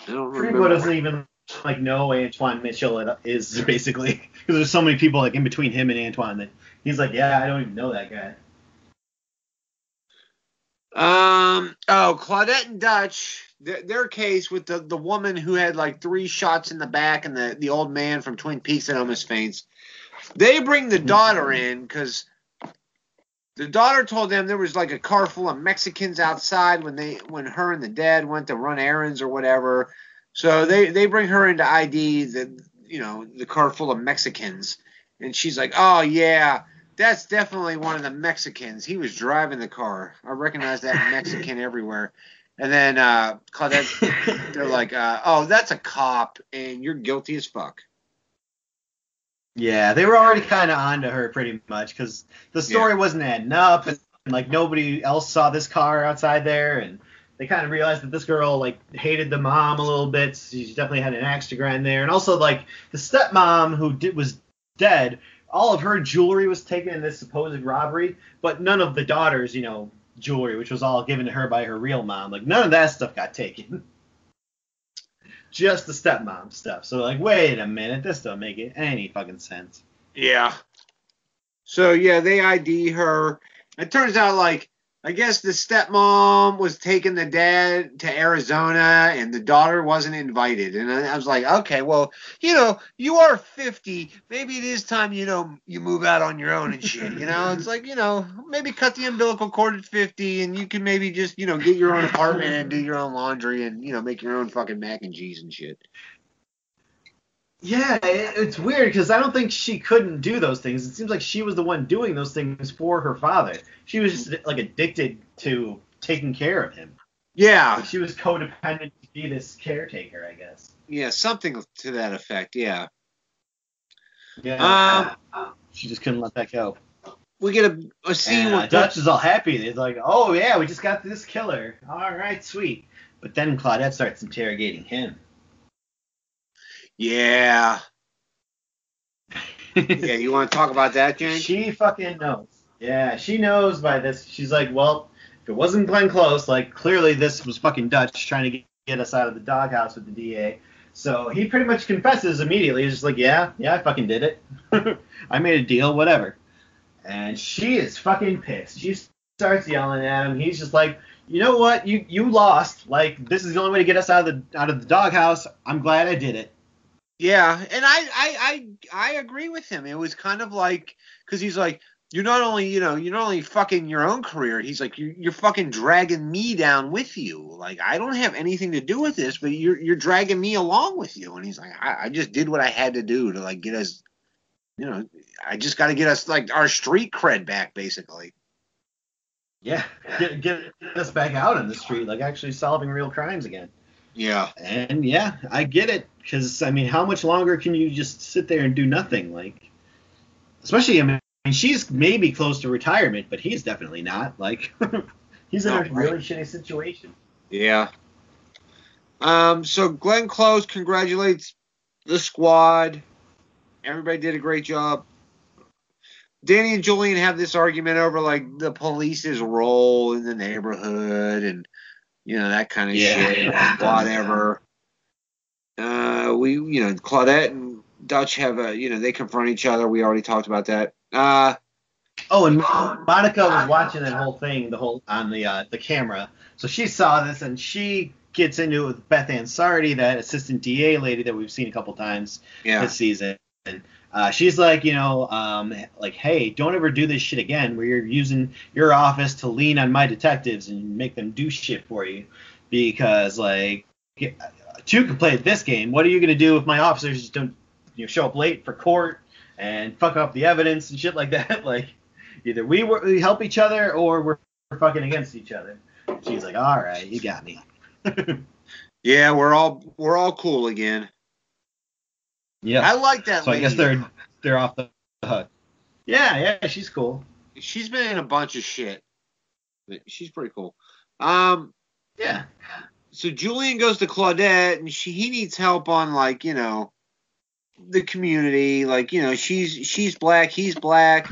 don't remember. Freebo doesn't even like know Antwon Mitchell is basically *laughs* because there's so many people like in between him and Antwon that he's like, yeah, I don't even know that guy.
Um. Oh, Claudette and Dutch. Th- their case with the the woman who had like three shots in the back and the the old man from Twin Peaks that almost faints. They bring the daughter in because the daughter told them there was like a car full of Mexicans outside when they when her and the dad went to run errands or whatever. So they they bring her into ID the you know the car full of Mexicans, and she's like, oh yeah, that's definitely one of the Mexicans. He was driving the car. I recognize that *laughs* Mexican everywhere. And then uh, Claudette, they're like, uh, oh, that's a cop, and you're guilty as fuck.
Yeah, they were already kind of onto her pretty much because the story yeah. wasn't adding up, and, and like nobody else saw this car outside there, and they kind of realized that this girl like hated the mom a little bit. She definitely had an axe to grind there, and also like the stepmom who did, was dead. All of her jewelry was taken in this supposed robbery, but none of the daughter's, you know, jewelry, which was all given to her by her real mom. Like none of that stuff got taken. *laughs* just the stepmom stuff. So like, wait a minute, this don't make it any fucking sense.
Yeah. So yeah, they ID her. It turns out like I guess the stepmom was taking the dad to Arizona and the daughter wasn't invited. And I was like, okay, well, you know, you are 50. Maybe it is time, you know, you move out on your own and shit. You know, it's like, you know, maybe cut the umbilical cord at 50 and you can maybe just, you know, get your own apartment and do your own laundry and, you know, make your own fucking mac and cheese and shit.
Yeah, it's weird because I don't think she couldn't do those things. It seems like she was the one doing those things for her father. She was just like addicted to taking care of him.
Yeah.
She was codependent to be this caretaker, I guess.
Yeah, something to that effect. Yeah.
Yeah. Um, she just couldn't let that go.
We get a, a scene
uh, Dutch is all happy. He's like, "Oh yeah, we just got this killer. All right, sweet." But then Claudette starts interrogating him.
Yeah. *laughs* yeah, you want to talk about that, Jane?
She fucking knows. Yeah, she knows by this. She's like, well, if it wasn't Glenn Close, like clearly this was fucking Dutch trying to get us out of the doghouse with the DA. So he pretty much confesses immediately. He's just like, yeah, yeah, I fucking did it. *laughs* I made a deal, whatever. And she is fucking pissed. She starts yelling at him. He's just like, you know what? You you lost. Like this is the only way to get us out of the out of the doghouse. I'm glad I did it.
Yeah, and I I I, I agree with him. It was kind of like because he's like, you're not only you know you're not only fucking your own career. He's like you're, you're fucking dragging me down with you. Like I don't have anything to do with this, but you're you're dragging me along with you. And he's like, I, I just did what I had to do to like get us. You know, I just got to get us like our street cred back, basically.
Yeah, get, get us back out in the street, like actually solving real crimes again.
Yeah.
And yeah, I get it because I mean, how much longer can you just sit there and do nothing? Like, especially I mean, she's maybe close to retirement, but he's definitely not. Like, *laughs* he's in a really shitty situation.
Yeah. Um. So Glenn Close congratulates the squad. Everybody did a great job. Danny and Julien have this argument over like the police's role in the neighborhood and you know that kind of yeah. shit, *laughs* whatever. Uh, we, you know, Claudette and Dutch have a, you know, they confront each other. We already talked about that. Uh,
oh, and Monica was watching that whole thing, the whole on the uh, the camera, so she saw this and she gets into it with Beth Ansardi, that assistant DA lady that we've seen a couple times yeah. this season. Uh, she's like, you know, um, like, hey, don't ever do this shit again where you're using your office to lean on my detectives and make them do shit for you. Because, like, two can play this game. What are you going to do if my officers just don't you know, show up late for court and fuck up the evidence and shit like that? *laughs* like, Either we, were, we help each other or we're fucking against each other. She's like, all right, you got me. *laughs*
Yeah, we're all we're all cool again.
Yeah.
I like that
So I guess they're they're off the hook. Yeah, yeah, she's cool.
She's been in a bunch of shit. She's pretty cool. Um,
Yeah.
so Julien goes to Claudette and she he needs help on like, you know, the community, like, you know, she's she's black, he's black.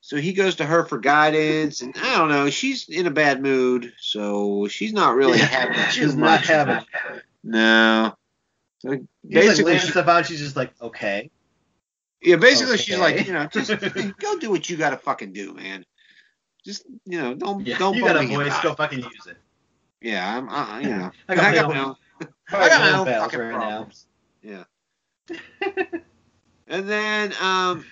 So he goes to her for guidance and I don't know, she's in a bad mood, so she's not really
Yeah,
having too
she's not
much.
having.
No. So
like
basically
laying
she-
out. She's just like, okay.
Yeah, basically she's like, you know, just *laughs* go do what you gotta fucking do, man. Just you know, don't
Yeah,
don't
you got a voice. Go fucking use it.
Yeah, I'm, uh, you know, *laughs*
I got my own-
my own,
I
I got my
own
fucking
right now.
problems. Yeah. *laughs* and then, um,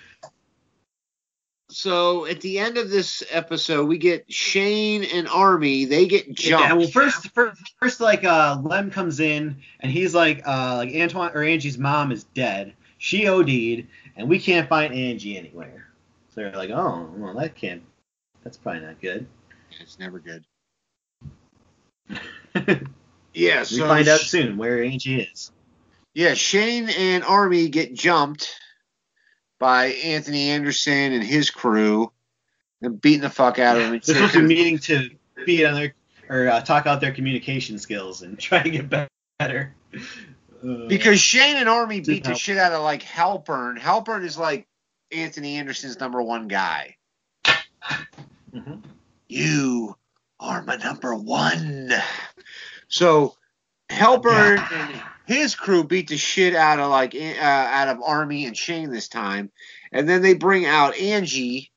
so at the end of this episode, we get Shane and Army. They get jumped.
Yeah, well, first, first, first, like, uh, Lem comes in and he's like, uh, like Antwon or Angie's mom is dead. She OD'd, and we can't find Angie anywhere. So they're like, oh, well, that can't. That's probably not good.
It's never good. *laughs*
we
Yeah, so we
find out soon where Angie is.
Yeah, Shane and Army get jumped by Anthony Anderson and his crew, and beating the fuck out of him.
Supposed to be meeting to be on their or uh, talk out their communication skills and try to get better. Uh,
Because Shane and Army beat the shit out of like Halpern. Halpern is like Anthony Anderson's number one guy.
mhm.
You are my number one. So Halpern and his crew beat the shit out of like uh, out of Army and Shane this time, and then they bring out Angie,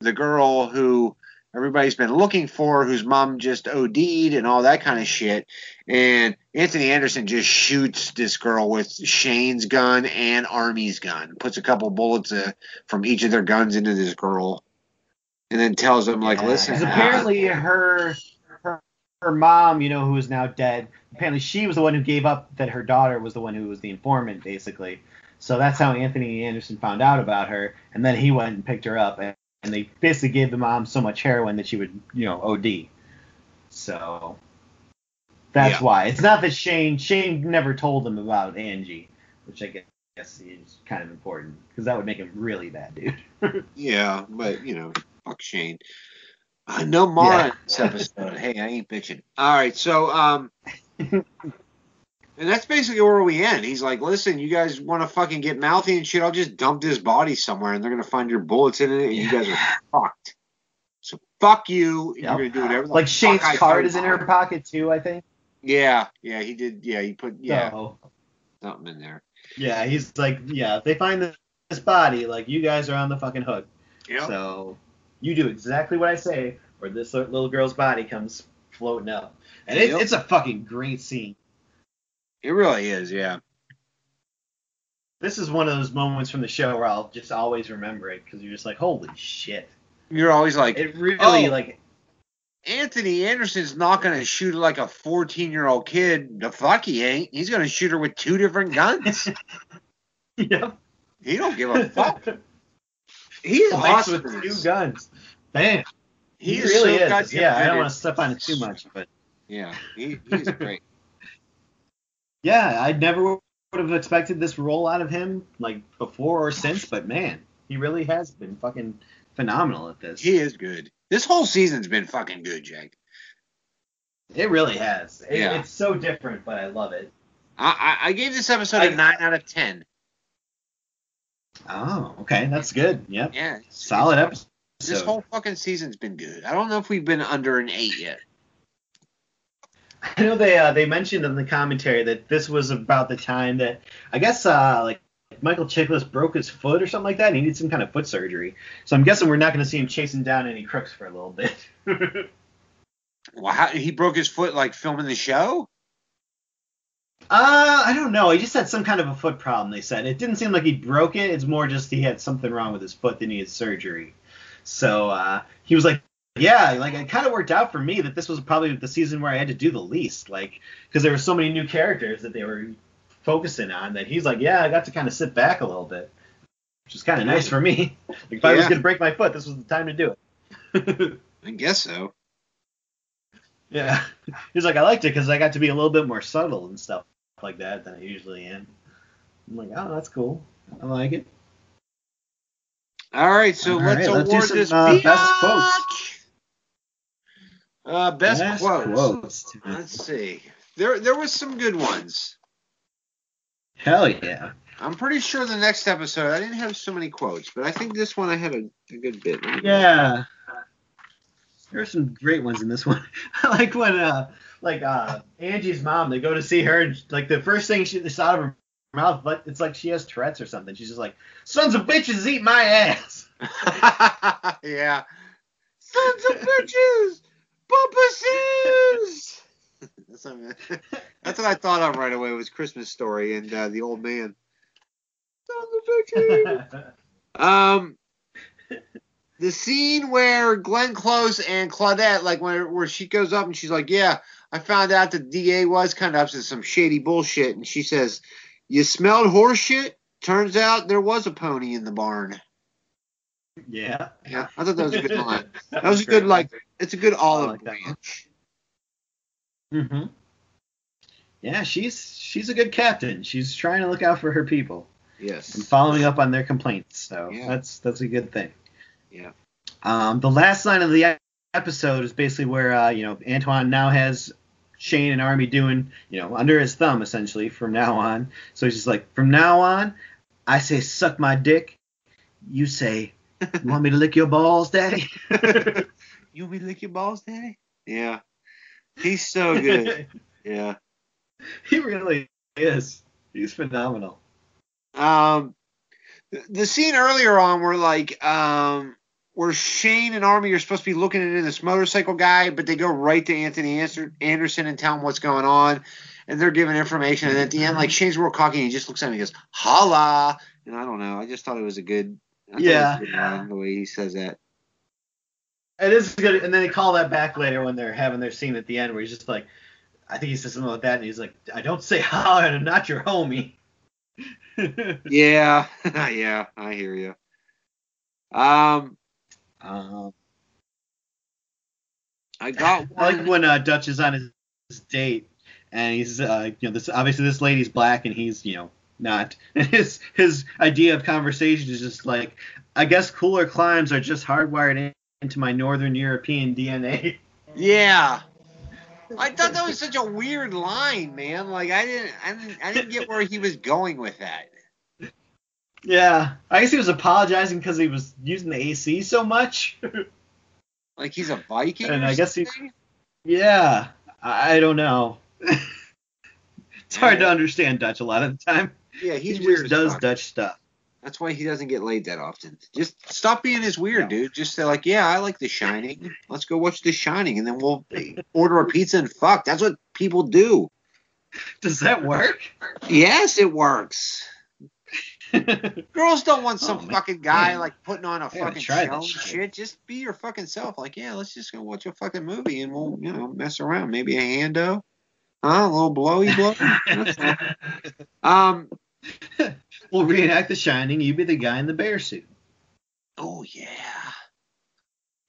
the girl who everybody's been looking for, whose mom just OD'd and all that kind of shit. And Anthony Anderson just shoots this girl with Shane's gun and Army's gun, puts a couple bullets uh, from each of their guns into this girl, and then tells them like,
Yeah,
"Listen, uh,
apparently her, her mom, you know, who is now dead. Apparently, she was the one who gave up that her daughter was the one who was the informant, basically. So that's how Anthony Anderson found out about her, and then he went and picked her up, and, and they basically gave the mom so much heroin that she would, you know, OD. So that's
Yeah.
why. It's not that Shane Shane never told them about Angie, which I guess is kind of important because that would make him really bad, dude. *laughs*
Yeah, but you know, fuck Shane. Uh, no Mara
Yeah.
in this episode. hey, I ain't bitching. All right, so um, and that's basically where we end. He's like, listen, you guys want to fucking get mouthy and shit? I'll just dump this body somewhere, and they're gonna find your bullets in it, and you guys are fucked. So fuck you.
Yep.
You're gonna do whatever.
like Shane's card is in her pocket too, I think.
Yeah, yeah, he did. Yeah, he put yeah
So,
something in there.
yeah, he's like, yeah, if they find this, this body, like you guys are on the fucking hook.
Yeah.
So you do exactly what I say, or this little girl's body comes floating up, and it, it's a fucking great scene.
It really is. Yeah.
This is one of those moments from the show where I'll just always remember it because you're just like, holy shit!
You're always like,
It really
Oh.
like,
Anthony Anderson's not going to shoot like a 14 year old kid. The fuck he ain't. He's going to shoot her with two different guns. *laughs*
yep.
he don't give a fuck. *laughs* He's awesome.
with two guns. Bam.
He,
He, really
so
is. Yeah, I don't want to step on it too much, but
Yeah, he, he's great. *laughs*
yeah, I never would have expected this role out of him, like before or since. But man, he really has been fucking phenomenal at this.
he is good. This whole season's been fucking good, Jake.
It really has. It,
Yeah.
It's so different, but I love it.
I, I, I gave this episode a
I-
9 out of 10.
Oh, okay, that's good. Yep,
Yeah.
solid episode.
This whole fucking season's been good. I don't know if we've been under an 8 yet.
I know they uh, they mentioned in the commentary that this was about the time that I guess uh, like Michael Chiklis broke his foot or something like that. And he needed some kind of foot surgery. So I'm guessing we're not going to see him chasing down any crooks for a little bit. *laughs*
Well, how, he broke his foot like filming the show?
Uh, I don't know. He just had some kind of a foot problem. They said it didn't seem like he broke it. It's more just he had something wrong with his foot that needed surgery. So uh, he was like, "Yeah, like it kind of worked out for me that this was probably the season where I had to do the least, like because there were so many new characters that they were focusing on that he's like, yeah, I got to kind of sit back a little bit." which is kind of nice for me. *laughs* Like if I was gonna break my foot, this was the time to do it.
I guess so. *laughs*
yeah, he's like, I liked it because I got to be a little bit more subtle and stuff like that than I usually am. I'm like, oh, that's cool. I like it.
All right, so
All
let's
right, let's
award
some,
this
uh, best quotes.
Uh, best, quotes.
quotes.
Let's see. There, there was some good ones.
Hell yeah.
I'm pretty sure the next episode I didn't have so many quotes, but I think this one I had a, a good bit.
Yeah. There are some great ones in this one. *laughs* I like when uh like uh Angie's mom, they go to see her and like the first thing she it's out of her mouth, but it's like she has Tourette's or something. She's just like, Sons of bitches eat my ass. *laughs*
yeah. Sons of bitches! Bumpuses! *laughs* that's, what I- that's what I thought of right away was Christmas Story and uh, the old man. Sons of bitches! *laughs* Um, the scene where Glenn Close and Claudette, like where where she goes up and she's like, "Yeah, I found out the DA was kind of up to some shady bullshit," and she says, "You smelled horse shit? Turns out there was a pony in the barn."
yeah.
Yeah, I thought that was a good line. *laughs* That was a good like, it's a good olive
like
branch.
Mm-hmm. Yeah, she's she's a good captain. She's trying to look out for her people
Yes.
and following up on their complaints. So
Yeah.
that's that's a good thing.
Yeah.
Um, the last line of the episode is basically where uh, you know Antwon now has Shane and Army doing you know under his thumb essentially from now on. So he's just like from now on, I say suck my dick. You say you want me to lick your balls, daddy? *laughs*
you want me to lick your balls, Daddy? Yeah. He's so good. *laughs* Yeah.
he really is. He's phenomenal.
Um, the- the scene earlier on where like um where Shane and Army are supposed to be looking into this motorcycle guy, but they go right to Anthony Anderson and tell him what's going on, and they're giving information, and at the end, like Shane's real cocky, and he just looks at him and goes, "Holla!" And I don't know, I just thought it was a good, I thought it was
Yeah.
good line, the way he says that.
It is good, and then they call that back later when they're having their scene at the end where he's just like, I think he says something like that, and he's like, I don't say how, and I'm not your homie. *laughs*
Yeah, *laughs* yeah, I hear you. Um,
um,
I *laughs* got
I like when uh, Dutch is on his, his date, and he's, uh, you know, this obviously this lady's black, and he's, you know, not. And *laughs* his his idea of conversation is just like, I guess cooler climes are just hardwired in, into my Northern European DNA.
Yeah. *laughs* I thought that was such a weird line, man. Like I didn't, I didn't, I didn't get where he was going with that.
Yeah, I guess he was apologizing because he was using the AC so much. *laughs*
Like he's a Viking.
And I guess he- Yeah, I I don't know. *laughs* it's hard to understand Dutch a lot of the time.
Yeah, he's
he
weird.
does. Dutch stuff.
That's why he doesn't get laid that often. Just stop being as weird,
No.
dude. Just say like, yeah, I like The Shining. Let's go watch The Shining, and then we'll order a pizza and fuck. That's what people do. *laughs*
Does that work?
Yes, it works. *laughs* Girls don't want some
Oh,
fucking guy
Man.
like putting on a fucking show
shit.
shit. Just be your fucking self. Like, yeah, let's just go watch a fucking movie and we'll, you know, mess around. Maybe a hando. Huh? A little blowy blow. *laughs* Um.
we'll reenact The Shining. You be the guy in the bear suit.
Oh yeah.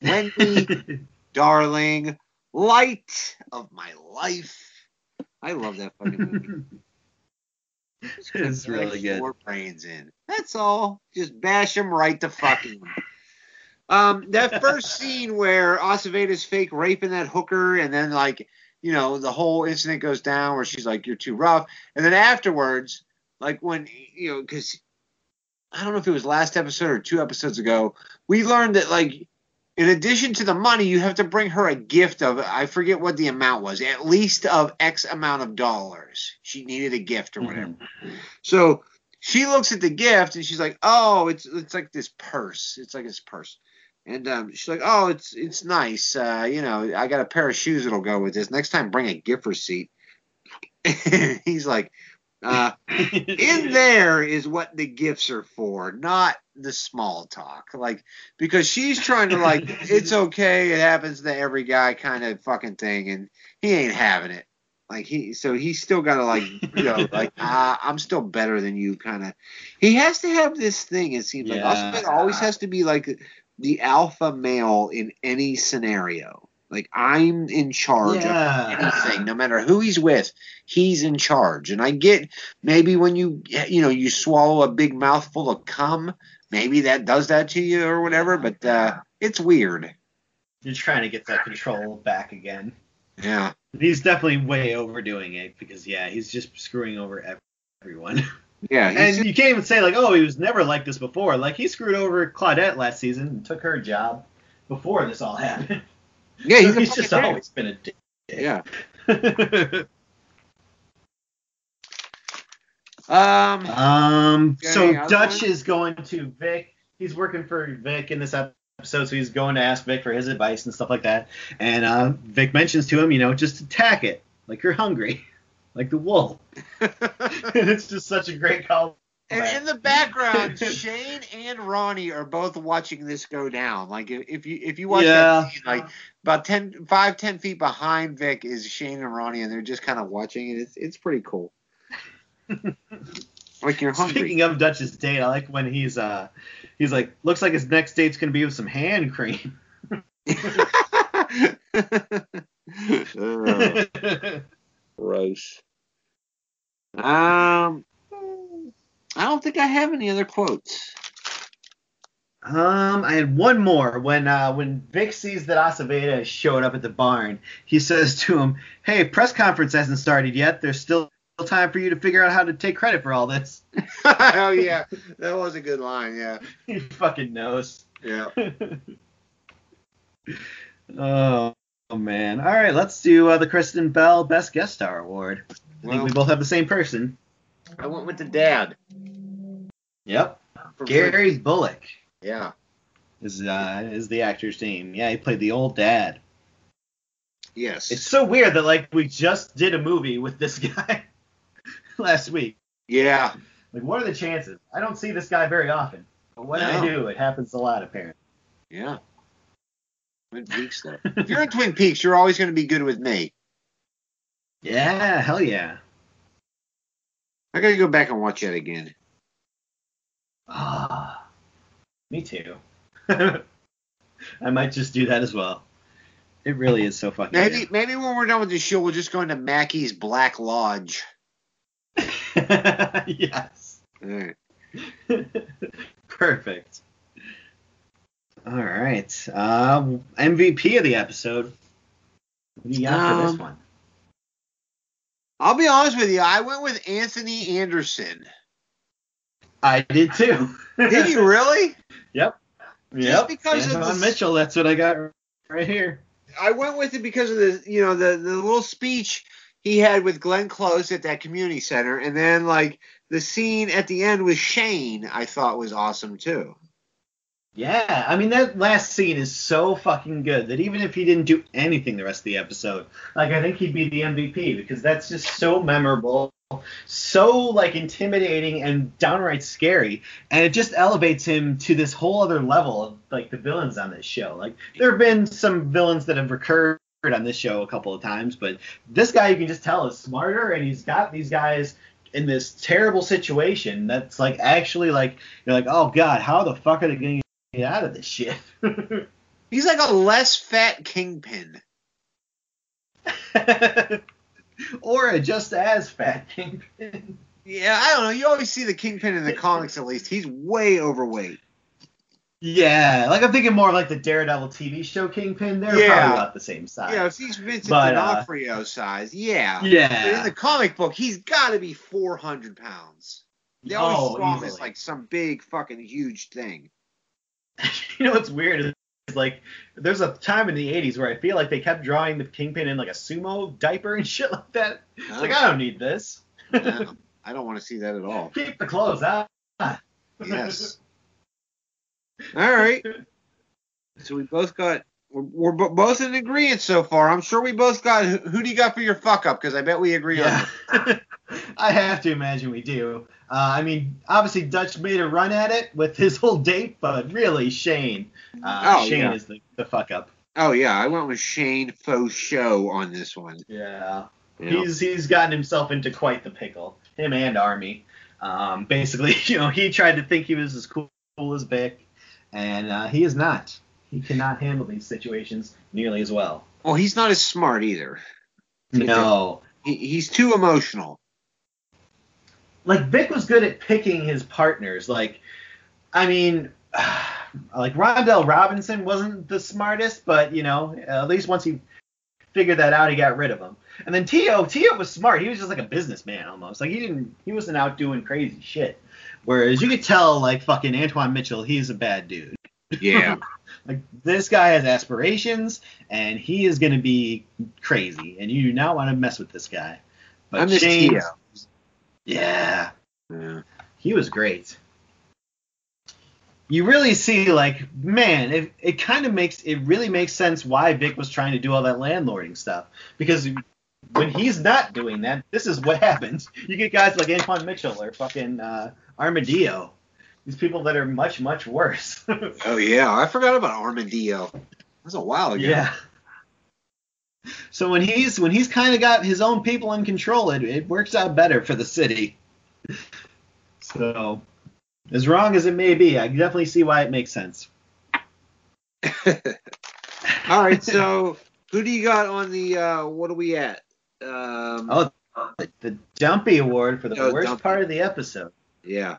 Wendy, *laughs* darling, light of my life. I love that fucking movie.
It's really good.
More brains in. That's all. Just bash them right to fucking. Um, that first *laughs* scene where Aceveda's fake raping that hooker, and then like, you know, the whole incident goes down where she's like, "You're too rough," and then afterwards, like when you know, because I don't know if it was last episode or two episodes ago, we learned that like. In addition to the money, you have to bring her a gift of I forget what the amount was, at least of X amount of dollars. She needed a gift or whatever. So she looks at the gift and she's like, "Oh, it's it's like this purse. It's like this purse." And um, she's like, "Oh, it's it's nice. Uh, you know, I got a pair of shoes that'll go with this. Next time, bring a gift receipt." *laughs* He's like, uh, *laughs* "In there is what the gifts are for, not the small talk. Like because she's trying to like, *laughs* it's okay. It happens to every guy, kind of fucking thing, and he ain't having it. Like he, so he's still got to like, you know, *laughs* like ah, I'm still better than you, kind of. He has to have this thing. It seems like
Yeah.
Oscar always has to be like the alpha male in any scenario. Like I'm in charge of
Yeah.
anything, no matter who he's with, he's in charge. And I get maybe when you, you know, you swallow a big mouthful of cum, maybe that does that to you or whatever. But uh, it's weird.
You're trying to get that control back again.
Yeah.
He's definitely way overdoing it because yeah, he's just screwing over everyone. *laughs*
Yeah.
and you can't even say like, oh, he was never like this before. Like he screwed over Claudette last season and took her job before this all happened. *laughs*
yeah, he's,
So
a
he's just
dick.
always been a dick.
Yeah. *laughs* Um.
um. So Dutch
ones?
is going to Vic. He's working for Vic in this episode, so he's going to ask Vic for his advice and stuff like that. And uh, Vic mentions to him, you know, just attack it like you're hungry, *laughs* like the wolf. and *laughs* it's just such a great call.
And in the background, *laughs* Shane and Ronnie are both watching this go down. Like if you if you watch
Yeah.
that scene, like about 10, 5, 10 feet behind Vic is Shane and Ronnie, and they're just kind of watching it. It's it's pretty cool. *laughs* like you're hungry.
Speaking of Dutch's date, I like when he's uh he's like looks like his next date's gonna be with some hand cream. *laughs*
Ugh, gross. Um, I don't think I have any other quotes.
Um, I had one more when uh, when Vic sees that Aceveda has showed up at the barn. He says to him, "Hey, press conference hasn't started yet. There's still time for you to figure out how to take credit for all this." *laughs* *laughs*
oh yeah, that was a good line. Yeah, *laughs*
he fucking knows.
yeah.
oh, oh, man. All right, let's do uh, the Kristen Bell Best Guest Star Award. I think we both have the same person.
I went with the dad.
Yep,
For
Gary Bullock
Yeah.
is uh, is the actor's name. Yeah, he played the old dad.
Yes.
It's so weird that like we just did a movie with this *laughs* guy last week.
yeah.
Like, what are the chances? I don't see this guy very often, but when
No.
I do, it happens a lot apparently.
Yeah. Twin Peaks though. if you're in Twin Peaks, you're always going to be good with me.
Yeah, hell yeah.
I got to go back and watch that again.
Ah, me too. *laughs* I might just do that as well. It really is so fucking.
Maybe maybe when we're done with the show, we'll just go into Mackey's Black Lodge. *laughs*
yes.
All right. *laughs*
Perfect. All right. Uh, MVP of the episode. What do you got for this
Um,
one?
I'll be honest with you. I went with Anthony Anderson.
I did too.
Did you *laughs* really?
Yep.
Just
yep.
because of the-
Mitchell, that's what I got right here.
I went with it because of the you know the the little speech he had with Glenn Close at that community center, and then like the scene at the end with Shane, I thought was awesome too.
Yeah, I mean that last scene is so fucking good that even if he didn't do anything the rest of the episode, like I think he'd be the MVP because that's just so memorable, so like intimidating and downright scary, and it just elevates him to this whole other level of like the villains on this show. Like there have been some villains that have recurred on this show a couple of times, but this guy you can just tell is smarter and he's got these guys in this terrible situation that's like actually like you're like, oh god, how the fuck are they to get out of this shit? *laughs*
He's like a less fat kingpin. *laughs*
or a just as fat kingpin.
Yeah, I don't know. You always see the kingpin in the comics at least. He's way overweight.
Yeah, like I'm thinking more like the Daredevil TV show Kingpin. They're
Yeah.
probably about the same size.
Yeah, if he's Vincent
But, uh,
D'Onofrio size, yeah. But
yeah.
in the comic book, he's got to be 400 pounds. They always
Oh,
as like some big fucking huge thing. *laughs*
you know what's weird is like there's a time in the 80s where I feel like they kept drawing the Kingpin in like a sumo diaper and *laughs* shit like that. It's like oh. I don't need this. *laughs*
No, I don't want to see that at all.
Keep the clothes out.
Yes. All right. So we both got. We're, we're both in agreement so far. I'm sure we both got. Who, who do you got for your fuck up? Because I bet we agree on.
Yeah.
it. *laughs*
I have to imagine we do. Uh, I mean, obviously Dutch made a run at it with his whole date, but really Shane, uh,
Oh,
Shane
yeah.
is the, the fuck up.
Oh yeah, I went with Shane Faux Show on this one.
Yeah.
Yeah.
He's he's gotten himself into quite the pickle. Him and Army. Um, basically, *laughs* you know, he tried to think he was as cool as Vic, and uh, he is not. He cannot handle these situations nearly as well.
Well, he's not as smart either.
No.
He, he's too emotional.
Like Vic was good at picking his partners. Like, I mean, *sighs* like Rondell Robinson wasn't the smartest, but you know, at least once he figured that out, he got rid of him. And then Tio, Tio was smart. He was just like a businessman almost. Like he didn't, he wasn't out doing crazy shit. Whereas you could tell, like fucking Antwon Mitchell, he's a bad dude.
Yeah. *laughs*
Like this guy has aspirations, and he is gonna be crazy, and you do not want to mess with this guy. But
I miss
yeah,
yeah.
he was great. You really see, like, man, it, it kind of makes it really makes sense why Vic was trying to do all that landlording stuff because when he's not doing that, this is what *laughs* happens. You get guys like Antwon Mitchell or fucking uh, Armadillo, these people that are much much worse. *laughs*
Oh yeah, I forgot about Armadillo. That was a while ago.
yeah. So when he's when he's kind of got his own people in control, it, it works out better for the city. So as wrong as it may be, I definitely see why it makes sense. *laughs*
All right, so who do you got on the? uh What are we at? Um,
Oh, the Dumpy Award for the
Oh,
worst
Dumpy.
part of the episode.
yeah.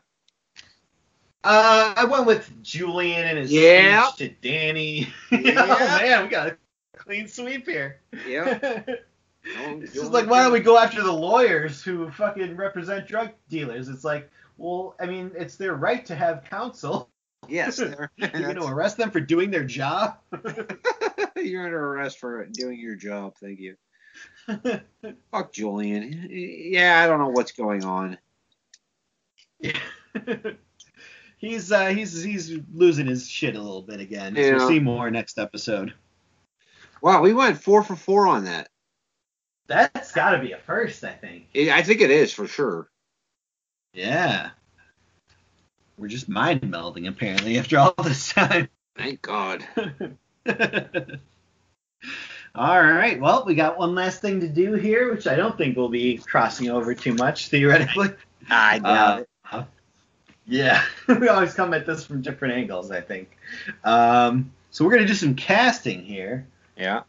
Uh, I went with Julien and his
Yeah.
speech to Danny. *laughs*
Yeah.
oh man, we got a clean sweep here.
Yeah. *laughs*
It's just like, why don't we go after the lawyers who fucking represent drug dealers? It's like, well, I mean, it's their right to have counsel.
Yes, *laughs* they're-
You're going to arrest them for doing their job?
you're under arrest for doing your job. Thank you. Fuck Julien. Yeah, I don't know what's going on.
He's uh, he's he's losing his shit a little bit again. So we'll see more next episode.
Wow, we went four for four on that.
That's got to be a first, I think.
I I think it is for sure.
Yeah. We're just mind melding apparently after all *laughs* this time.
Thank God. *laughs*
All right. Well, we got one last thing to do here, which I don't think we'll be crossing over too much theoretically.
I doubt it.
Yeah, *laughs* we always come at this from different angles, I think. Um, so we're gonna do some casting here.
Yeah.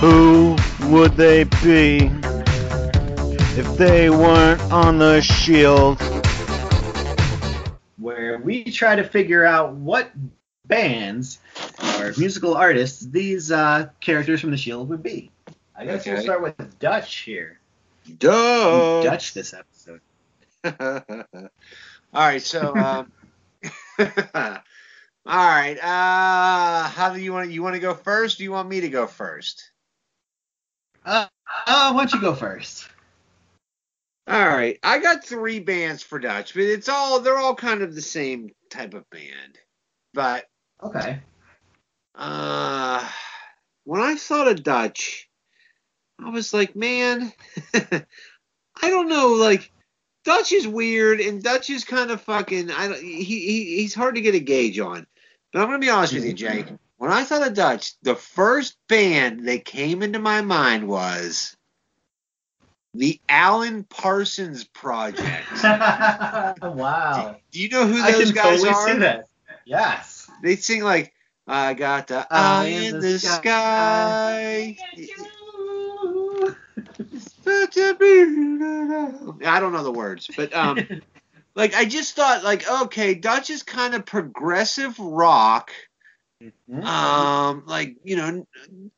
Who would they be if they weren't on the shield?
where we try to figure out what bands or musical artists these uh, characters from the Shield would be. I guess we'll start with Dutch here.
Duh.
Dutch this episode. *laughs*
All right, so um, *laughs* all right. Uh, how do you want? You want to go first? do you want me to go first?
Uh, uh, why don't you go first?
All right, I got three bands for Dutch, but it's all they're all kind of the same type of band. But
Okay.
uh, when I thought of Dutch, I was like, man, *laughs* I don't know, like. Dutch is weird, and Dutch is kind of fucking. I don't. He, he he's hard to get a gauge on. But I'm gonna be honest with you, Jake. Mm-hmm. When I thought of Dutch, the first band that came into my mind was the Alan Parsons Project. *laughs*
wow.
Do you know who
I
those
can
guys
totally
are?
see that. Yes.
They sing like "I got the eye in the sky." I don't know the words, but um, *laughs* like I just thought like okay, Dutch is kind of progressive rock. Um, like you know,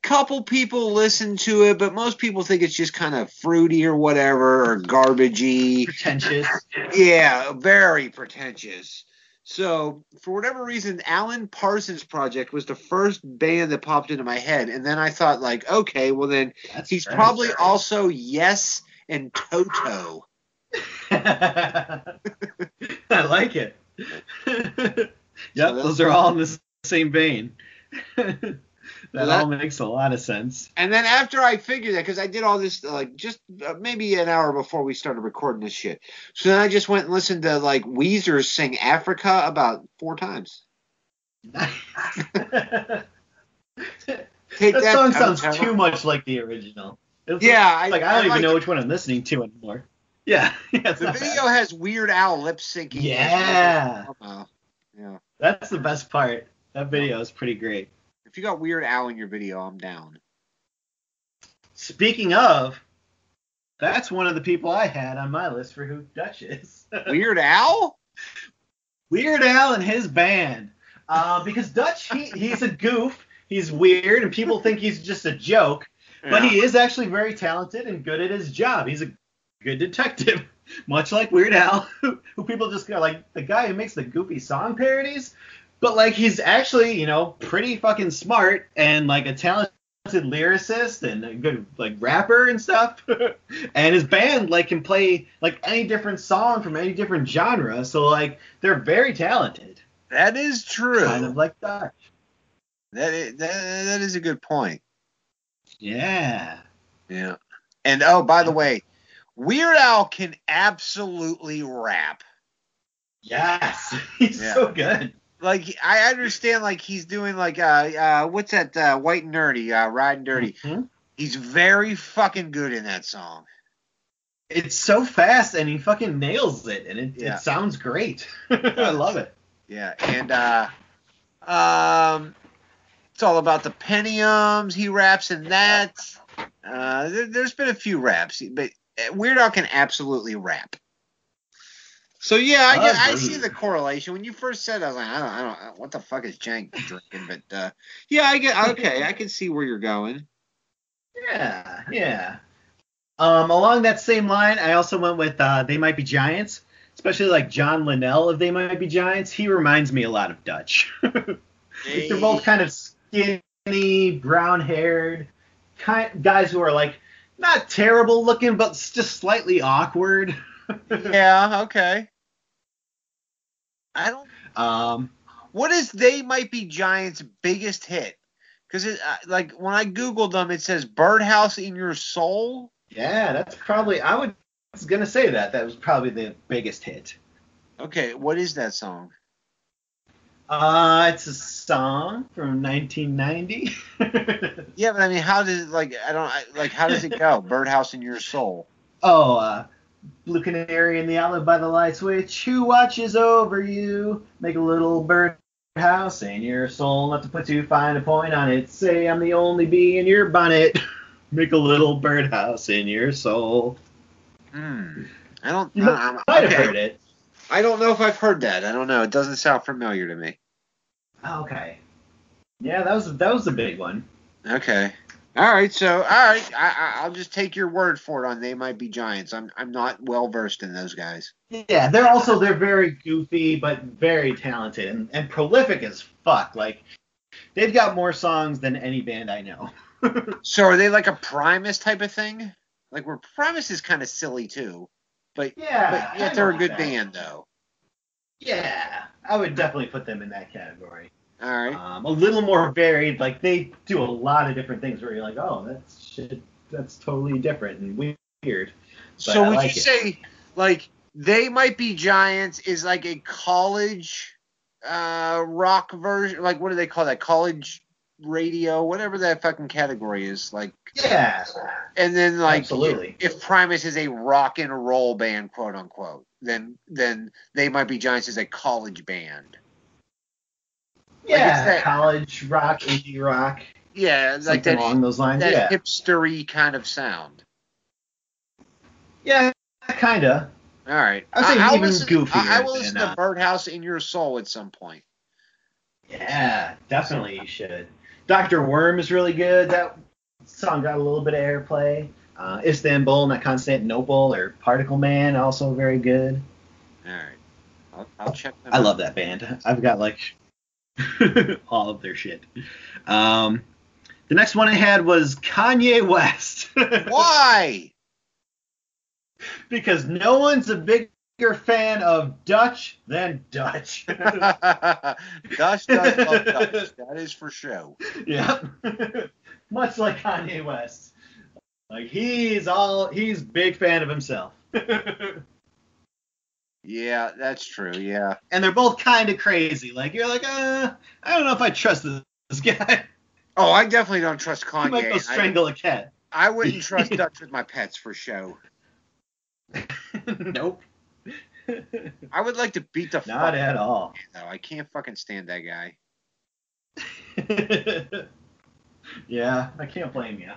couple people listen to it, but most people think it's just kind of fruity or whatever or garbagey.
Pretentious.
Yeah, very pretentious. So, for whatever reason, Alan Parsons Project was the first band that popped into my head, and then I thought, like, okay, well then
That's
he's
fresh.
probably also Yes and Toto. *laughs*
I like it. *laughs* yep,
that's-
those are all in the same vein. *laughs* that,
that-
all makes a lot of sense.
And then after I figured that, because I did all this like just uh, maybe an hour before we started recording this shit, so then I just went and listened to like Weezer sing Africa about four times. *laughs* Take
that,
that,
song sounds too much like the original. It's
Yeah,
like,
I-
like I
I
don't even
like
know which one I'm listening to anymore. *laughs* Yeah, yeah
The video
bad.
has Weird Al lip syncing.
Yeah.
Yeah.
That's the best part. That video is pretty great.
If you got Weird Al in your video, I'm down.
Speaking of, that's one of the people I had on my list for who Dutch is. *laughs*
Weird Al?
Weird Al and his band. Uh, because Dutch, he, he's a goof. He's weird, and people think he's just a joke. But he is actually very talented and good at his job. He's a good detective, *laughs* much like Weird Al, who, *laughs* who people just go like the guy who makes the goofy song parodies. But like he's actually, you know, pretty fucking smart and like a talented lyricist and a good like rapper and stuff. *laughs* and his band like can play like any different song from any different genre. So like they're very talented,
That is true.
kind of like Dutch.
That is, that, that is a good point.
Yeah.
Yeah. And oh, by the way, Weird Al can absolutely rap.
Yes. *laughs* He's
Yeah.
so good.
Like I understand, like he's doing like uh, uh what's that uh, White and Nerdy, uh, Riding Dirty.
Mhm.
He's very fucking good in that song.
It's so fast and he fucking nails it and it,
Yeah.
it sounds great. *laughs* I love it.
Yeah, and uh, um, it's all about the Pentiums. He raps in that. Uh, there, there's been a few raps, but Weird Al can absolutely rap. So yeah, I, I see the correlation. When you first said, it, I was like, I don't, I don't, what the fuck is Jank drinking? But uh, yeah, I get, okay, I can see where you're going.
Yeah, yeah. Um, along that same line, I also went with uh, They Might Be Giants, especially like John Linnell of They Might Be Giants. He reminds me a lot of Dutch. *laughs* They're both kind of skinny, brown-haired, kind guys who are like not terrible looking, but just slightly awkward. *laughs*
yeah, okay. I don't.
Um,
What is They Might Be Giants' biggest hit? Because it uh, like when I googled them, it says "Birdhouse in Your Soul."
yeah, that's probably I would I was gonna say that that was probably the biggest hit.
Okay, what is that song?
Uh, it's a song from 1990. *laughs*
Yeah, but I mean, how does it like I don't I, like how does it go? *laughs* "Birdhouse in Your Soul."
oh, uh, Blue Canary in the Outlet by the Light Switch. Who watches over you? Make a little bird house in your soul. Not to put too fine a point on it. Say I'm the only bee in your bonnet. *laughs* Make a little birdhouse in your soul.
Hmm. I don't.
You
I'm-
might have
okay.
heard it.
I don't know if I've heard that. I don't know. It doesn't sound familiar to me.
Okay. Yeah, that was that was a big one.
Okay. All right. So, all right. I, I, I'll just take your word for it on they might be giants. I'm I'm not well versed in those guys.
Yeah, they're also they're very goofy but very talented and, and prolific as fuck. Like they've got more songs than any band I know. *laughs*
So, are they like a Primus type of thing? Like where Primus is kind of silly too, but
Yeah,
but yet they're a good
that.
band though.
Yeah, I would definitely put them in that category.
All right.
Um, a little more varied. Like they do a lot of different things where you're like, oh, that's shit. That's totally different and weird.
So would
like
you
it.
say like they might be giants is like a college uh rock version like what do they call that college radio whatever that fucking category is like
Yeah,
and then like
Absolutely.
if Primus is a rock and roll band quote unquote then then they might be giants is a college band
yeah.
it's that-
college rock, indie rock,
yeah like
something
that
along those lines.
that
yeah,
hipstery kind of sound
yeah, kinda.
all right
I would say
I'll
even
listen, I, I will listen
uh,
to Birdhouse in Your Soul at some point
Yeah, definitely you should. Doctor Worm is really good. That song got a little bit of airplay. Uh, Istanbul, not Constantinople, or Particle Man, also very good.
all right I'll, I'll check them
I
out.
love that band. I've got like *laughs* all of their shit. Um, the next one I had was Kanye West. *laughs*
Why?
because no one's a bigger fan of Dutch than Dutch. *laughs*
Dutch love Dutch. That is for sure.
yeah. Much like Kanye West. Like he's all he's big fan of himself.
Yeah, that's true. Yeah.
and they're both kind of crazy. Like you're like, uh, I don't know if I trust this, this guy.
Oh, I definitely don't trust Kanye. *laughs*
He might go
I,
strangle a cat.
I wouldn't *laughs* trust Dutch with my pets for show. *laughs*
nope.
I would like to beat the
Not at all.
though. I can't fucking stand that guy.
yeah, I can't blame you.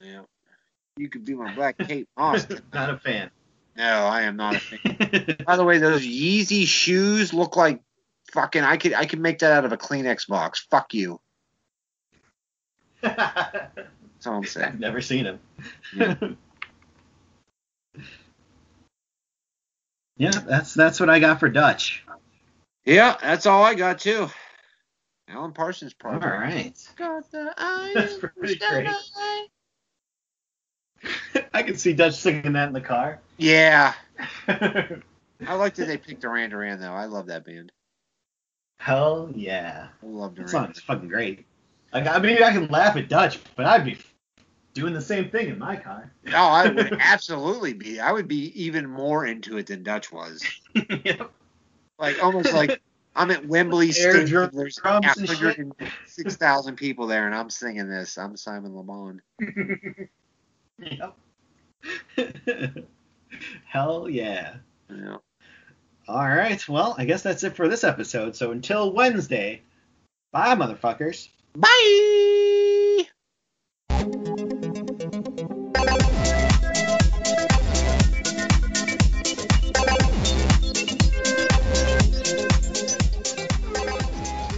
Yeah. You could be my black Kate Moss.
Not a fan.
No, I am not a fan. *laughs* By the way, those Yeezy shoes look like fucking. I could I could make that out of a Kleenex box. Fuck you. *laughs* That's all I'm saying.
I've never seen him.
Yeah. *laughs*
yeah, that's that's what I got for Dutch.
Yeah, that's all I got too. Alan Parsons
All
project.
right.
Got the
That's pretty great. *laughs* I can see Dutch singing that in the car.
Yeah, *laughs* I like that they picked Duran Duran though. I love that band.
Hell yeah.
I love
That
Duran.
song's fucking great. Like, I mean, I can laugh at Dutch, but I'd be doing the same thing in my car.
Oh, I would *laughs* absolutely be. I would be even more into it than Dutch was.
yep.
Like almost like I'm at Wembley Stadium. There's
drums and shit.
106,000 people there, and I'm singing this. I'm Simon Le Bon.
Yep. *laughs* Hell yeah.
Yeah.
All right. Well, I guess that's it for this episode. So until Wednesday, bye, motherfuckers.
Bye.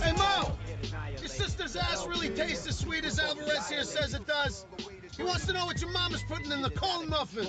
Hey Mo, your sister's ass really tastes as sweet as Alvarez here says it does. He wants to know what your mama's putting in the corn muffin.